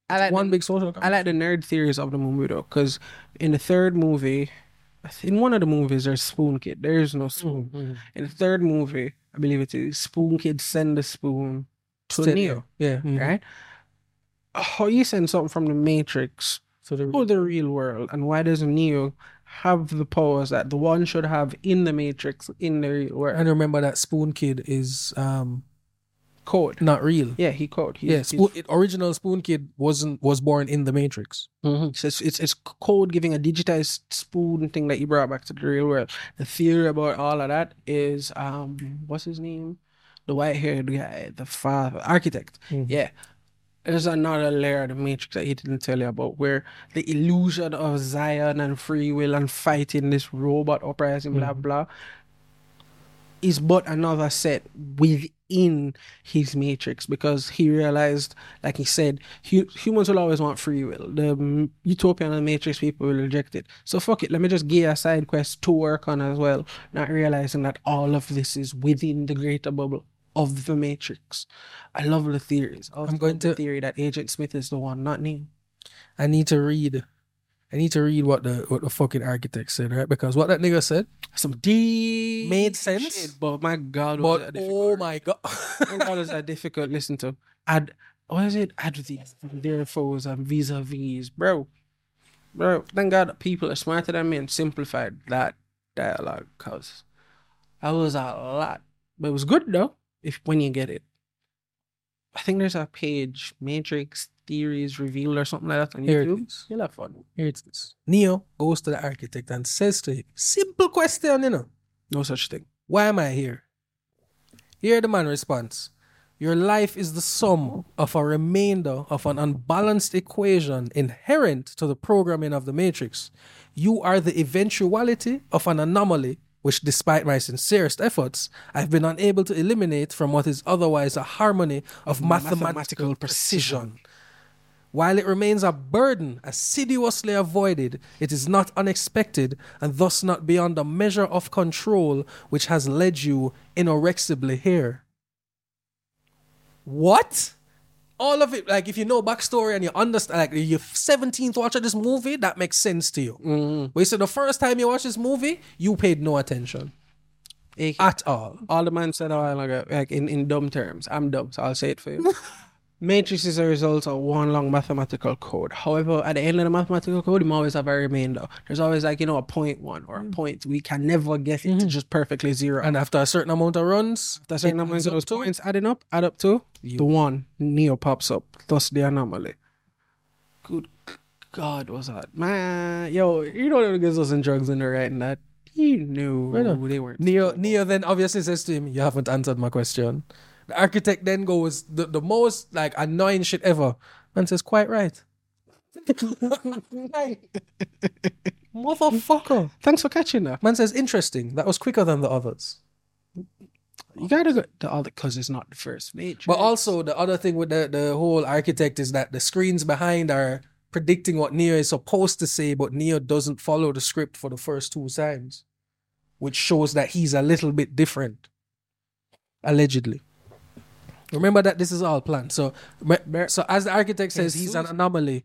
I like one the- big social. I like the nerd theories of the movie though, because in the third movie, in one of the movies there's Spoon Kid. There is no spoon. Mm-hmm. In the third movie, I believe it is Spoon Kid send the spoon to Neo, Yeah. mhm. right? How you send something from the Matrix So the to the real world, and why doesn't Neo have the powers that the one should have in the Matrix in the real world? and remember that Spoon Kid is um code. not real. Yeah, he code. He, yeah, he's- Spoon, it, original Spoon Kid wasn't was born in the Matrix. Mhm. So it's, it's it's code giving a digitized spoon thing that you brought back to the real world. The theory about all of that is um what's his name? The white haired guy, the father architect. Mhm. Yeah. There's another layer of the matrix that he didn't tell you about where the illusion of Zion and free will and fighting this robot uprising, blah Mhm. blah, is but another set within his matrix because he realized, like he said, hu- humans will always want free will. The mm, utopian and matrix people will reject it. So fuck it, let me just give a side quest to work on as well, not realizing that all of this is within the greater bubble of the matrix. I love the theories. I I'm going the to- theory that Agent Smith is the one, not Neo. I need to read. I need to read what the what the fucking architect said, right? Because what that nigga said Some deep Made sense. shit, but my God, was But that oh my god. my God, was that difficult listen to? Ad, what is it? Ad these, their foes and um, vis-a-vis, bro. Bro, thank God people are smarter than me and simplified that dialogue, cause that was a lot, but it was good though. If when you get it, I think there's a page Matrix Theories Revealed or something like that on Here YouTube. You'll have fun. Here it is. Neo goes to the architect and says to him, simple question, you know. No such thing. Why am I here? Here the man responds, Your life is the sum of a remainder of an unbalanced equation inherent to the programming of the matrix. You are the eventuality of an anomaly which, despite my sincerest efforts, I've been unable to eliminate from what is otherwise a harmony of mathematical, Mathematical precision. While it remains a burden assiduously avoided, it is not unexpected and thus not beyond the measure of control which has led you inorexibly here. What? All of it, like if you know backstory and you understand, like your 17th watch of this movie, that makes sense to you. But you said the first time you watch this movie, you paid no attention AK. at all. all the man said a while ago, like in, in dumb terms. I'm dumb, so I'll say it for you. Matrix is a result of one long mathematical code. However, at the end of the mathematical code, you always have a remainder. There's always like, you know, a point one or a hmm. point. We can never get it to hmm. just perfectly zero. And And after a certain amount of runs, that's certain it amount of those to- points adding up, add up to the one. Neo pops up. Thus the anomaly. Good God, was that? Man, yo, you know them niggas wasn't drugs in there writing that. You knew Right they weren't. Neo, Neo then obviously says to him, "You haven't answered my question." The architect then goes, "The, the most like annoying shit ever." Man says, "Quite right." Motherfucker. Thanks for catching that. Man says, "Interesting. That was quicker than the others." You gotta go the other because it's not the first Matrix. But also the other thing with the the whole architect is that the screens behind are predicting what Neo is supposed to say, but Neo doesn't follow the script for the first two times, which shows that he's a little bit different. Allegedly. Remember that this is all planned. So, so as the architect says, he's an anomaly.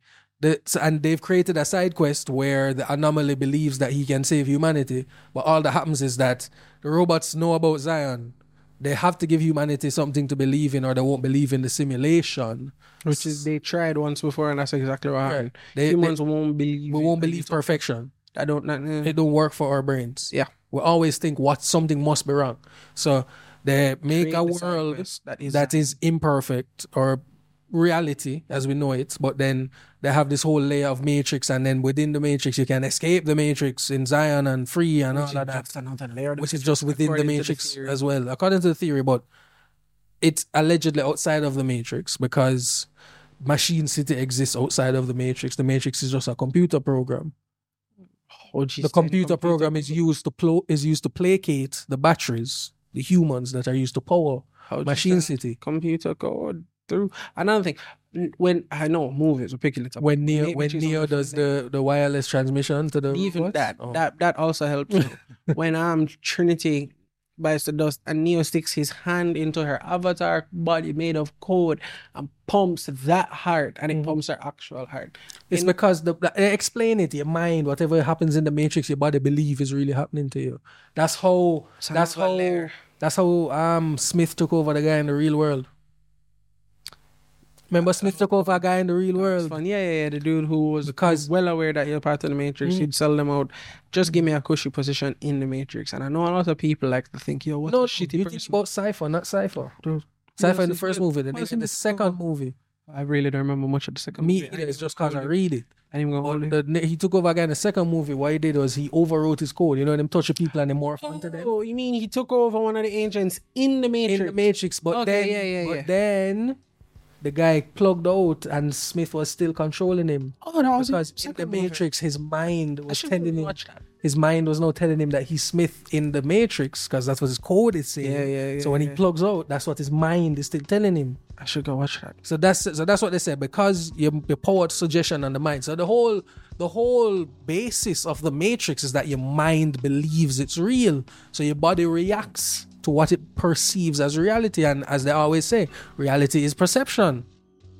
And they've created a side quest where the anomaly believes that he can save humanity, but all that happens is that the robots know about Zion. They have to give humanity something to believe in, or they won't believe in the simulation. which is they tried once before, and that's exactly what happened. They- Humans won't believe. We won't believe perfection. I don't. Not, eh. It don't work for our brains. Yeah. We always think what something must be wrong. So they make a world that is- that is imperfect or reality as we know it, but then they have this whole layer of matrix, and then within the matrix you can escape the matrix in Zion and free and all of that, another layer. which is just within the to the matrix as well, according to the theory. But it's allegedly outside of the matrix because Machine City exists outside of the matrix. The matrix is just a computer program Oh, geez, the computer program is used to plo- is used to placate the batteries, the humans that are used to power How Machine? City. computer code through. Another thing, when I know movies, we're picking it up. When Neo Maybe when Neo does the, the wireless transmission to the even robots? that Oh. that that also helps when um Trinity bites the dust and Neo sticks his hand into her avatar body made of code and pumps that heart and it pumps her actual heart. It's In- because the, the explain it. Your mind, whatever happens in the matrix, your body believe is really happening to you. That's how. That's how. That's how um Smith took over the guy in the real world. Remember, Smith took over a guy in the real world. fun. Yeah, yeah, yeah. The dude who was Because- well aware that you're part of the Matrix, Mm. he'd sell them out. Just give me a cushy position in the Matrix. And I know a lot of people like to think, yo, what No, a shitty you person. think about Cypher, not Cypher. Dude, Cypher What in the first movie, then in in the the second movie. I really don't remember much of the second Me movie. either. It's just because I read it. I didn't even go But the, he took over again the second movie. What he did was he overwrote his code. You know, them touch people and they morph oh, onto them Oh, you mean he took over one of the agents in the Matrix? in the Matrix. But Okay, then, yeah, yeah, but yeah. then the guy plugged out and Smith was still controlling him oh, that was because in the Matrix, his mind was telling him. His mind was now telling him that he's Smith in the Matrix because that's what his code is saying. Yeah, yeah, yeah, So when he plugs out, that's what his mind is still telling him. I should go watch that. So that's so that's what they said because you you powered suggestion on the mind. So the whole the whole basis of the matrix is that your mind believes it's real. So your body reacts to what it perceives as reality. And as they always say, reality is perception.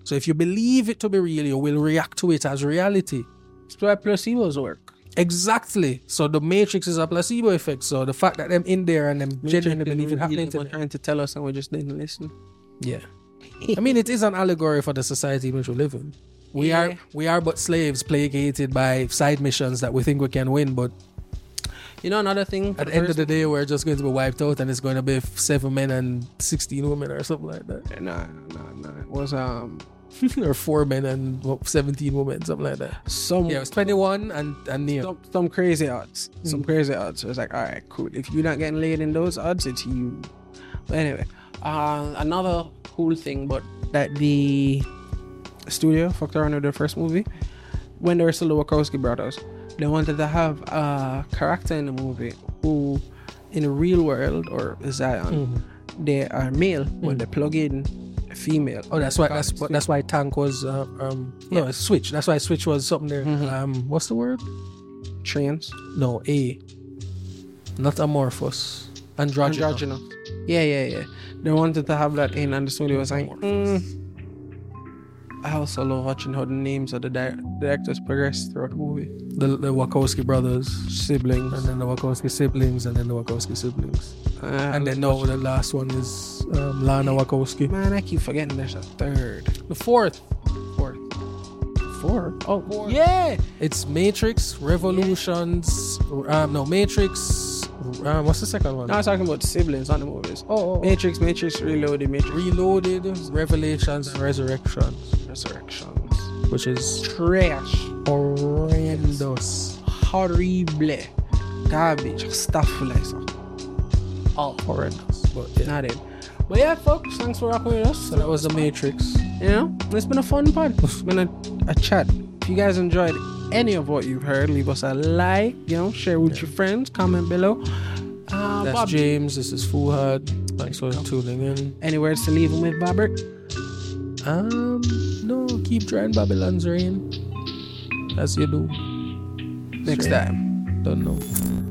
So if you believe it to be real, you will react to it as reality. That's why placebos work. Exactly. So the matrix is a placebo effect. So the fact that them in there and them genuinely believe it happening to them. trying to tell us and we just didn't listen. Yeah. I mean, it is an allegory for the society in which we live in. We Yeah. are we are but slaves placated by side missions that we think we can win, but You know another thing? at the end of the day, we're just going to be wiped out, and it's going to be seven men and sixteen women, or something like that, Nah, nah, nah. It was um or four men and what, seventeen women, something like that. some Yeah, it was twenty-one and and near. some, some crazy odds. Some Mm. crazy odds. So it's like, all right, cool. If you're not getting laid in those odds, it's you. But anyway, uh, another cool thing, but that the studio fucked around with their first movie when they were still the Wachowski brothers. They wanted to have a character in the movie who, in the real world or Zion, Mhm. they are male when they plug in female. Oh, that's why. That's why. That's why Tank was. Uh, um, no, Yeah. it's Switch. That's why Switch was something there. Mhm. Um, what's the word? trans. No, A. Not amorphous. Androgynous. Androgynous. Yeah, yeah, yeah. They wanted to have that in, and the studio was like, mm. I also love watching how the names of the di- directors progress throughout the movie. The, the Wachowski brothers, Siblings. and then the Wachowski siblings, and then the Wachowski siblings, Uh, and then now the last one is um, Lana Wachowski. Man, I keep forgetting there's a third. The fourth, Fourth. fourth. Oh, fourth. yeah. It's Matrix Revolutions. Um, no, Matrix. Um, what's the second one? Now I'm talking about siblings, not the movies. oh, oh, oh. Matrix, Matrix Reloaded, Matrix Reloaded, Revelations, and Resurrections, Resurrections. which is Trash. horrendous. Horrible. Garbage. Stuff like so. All horrendous. But yeah. Not it. But yeah, folks, thanks for rocking with us. So that was the Matrix. You know, it's been a fun pod. It's been a, a chat. If you guys enjoyed any of what you've heard, leave us a like, you know, share with your friends, comment below. Uh, That's Bob, James. This is Fuhad. Thanks for tuning in. any words to leave him with, Bobbert? Um, no, keep trying Babylon's rain as you do. Next time. Don't know.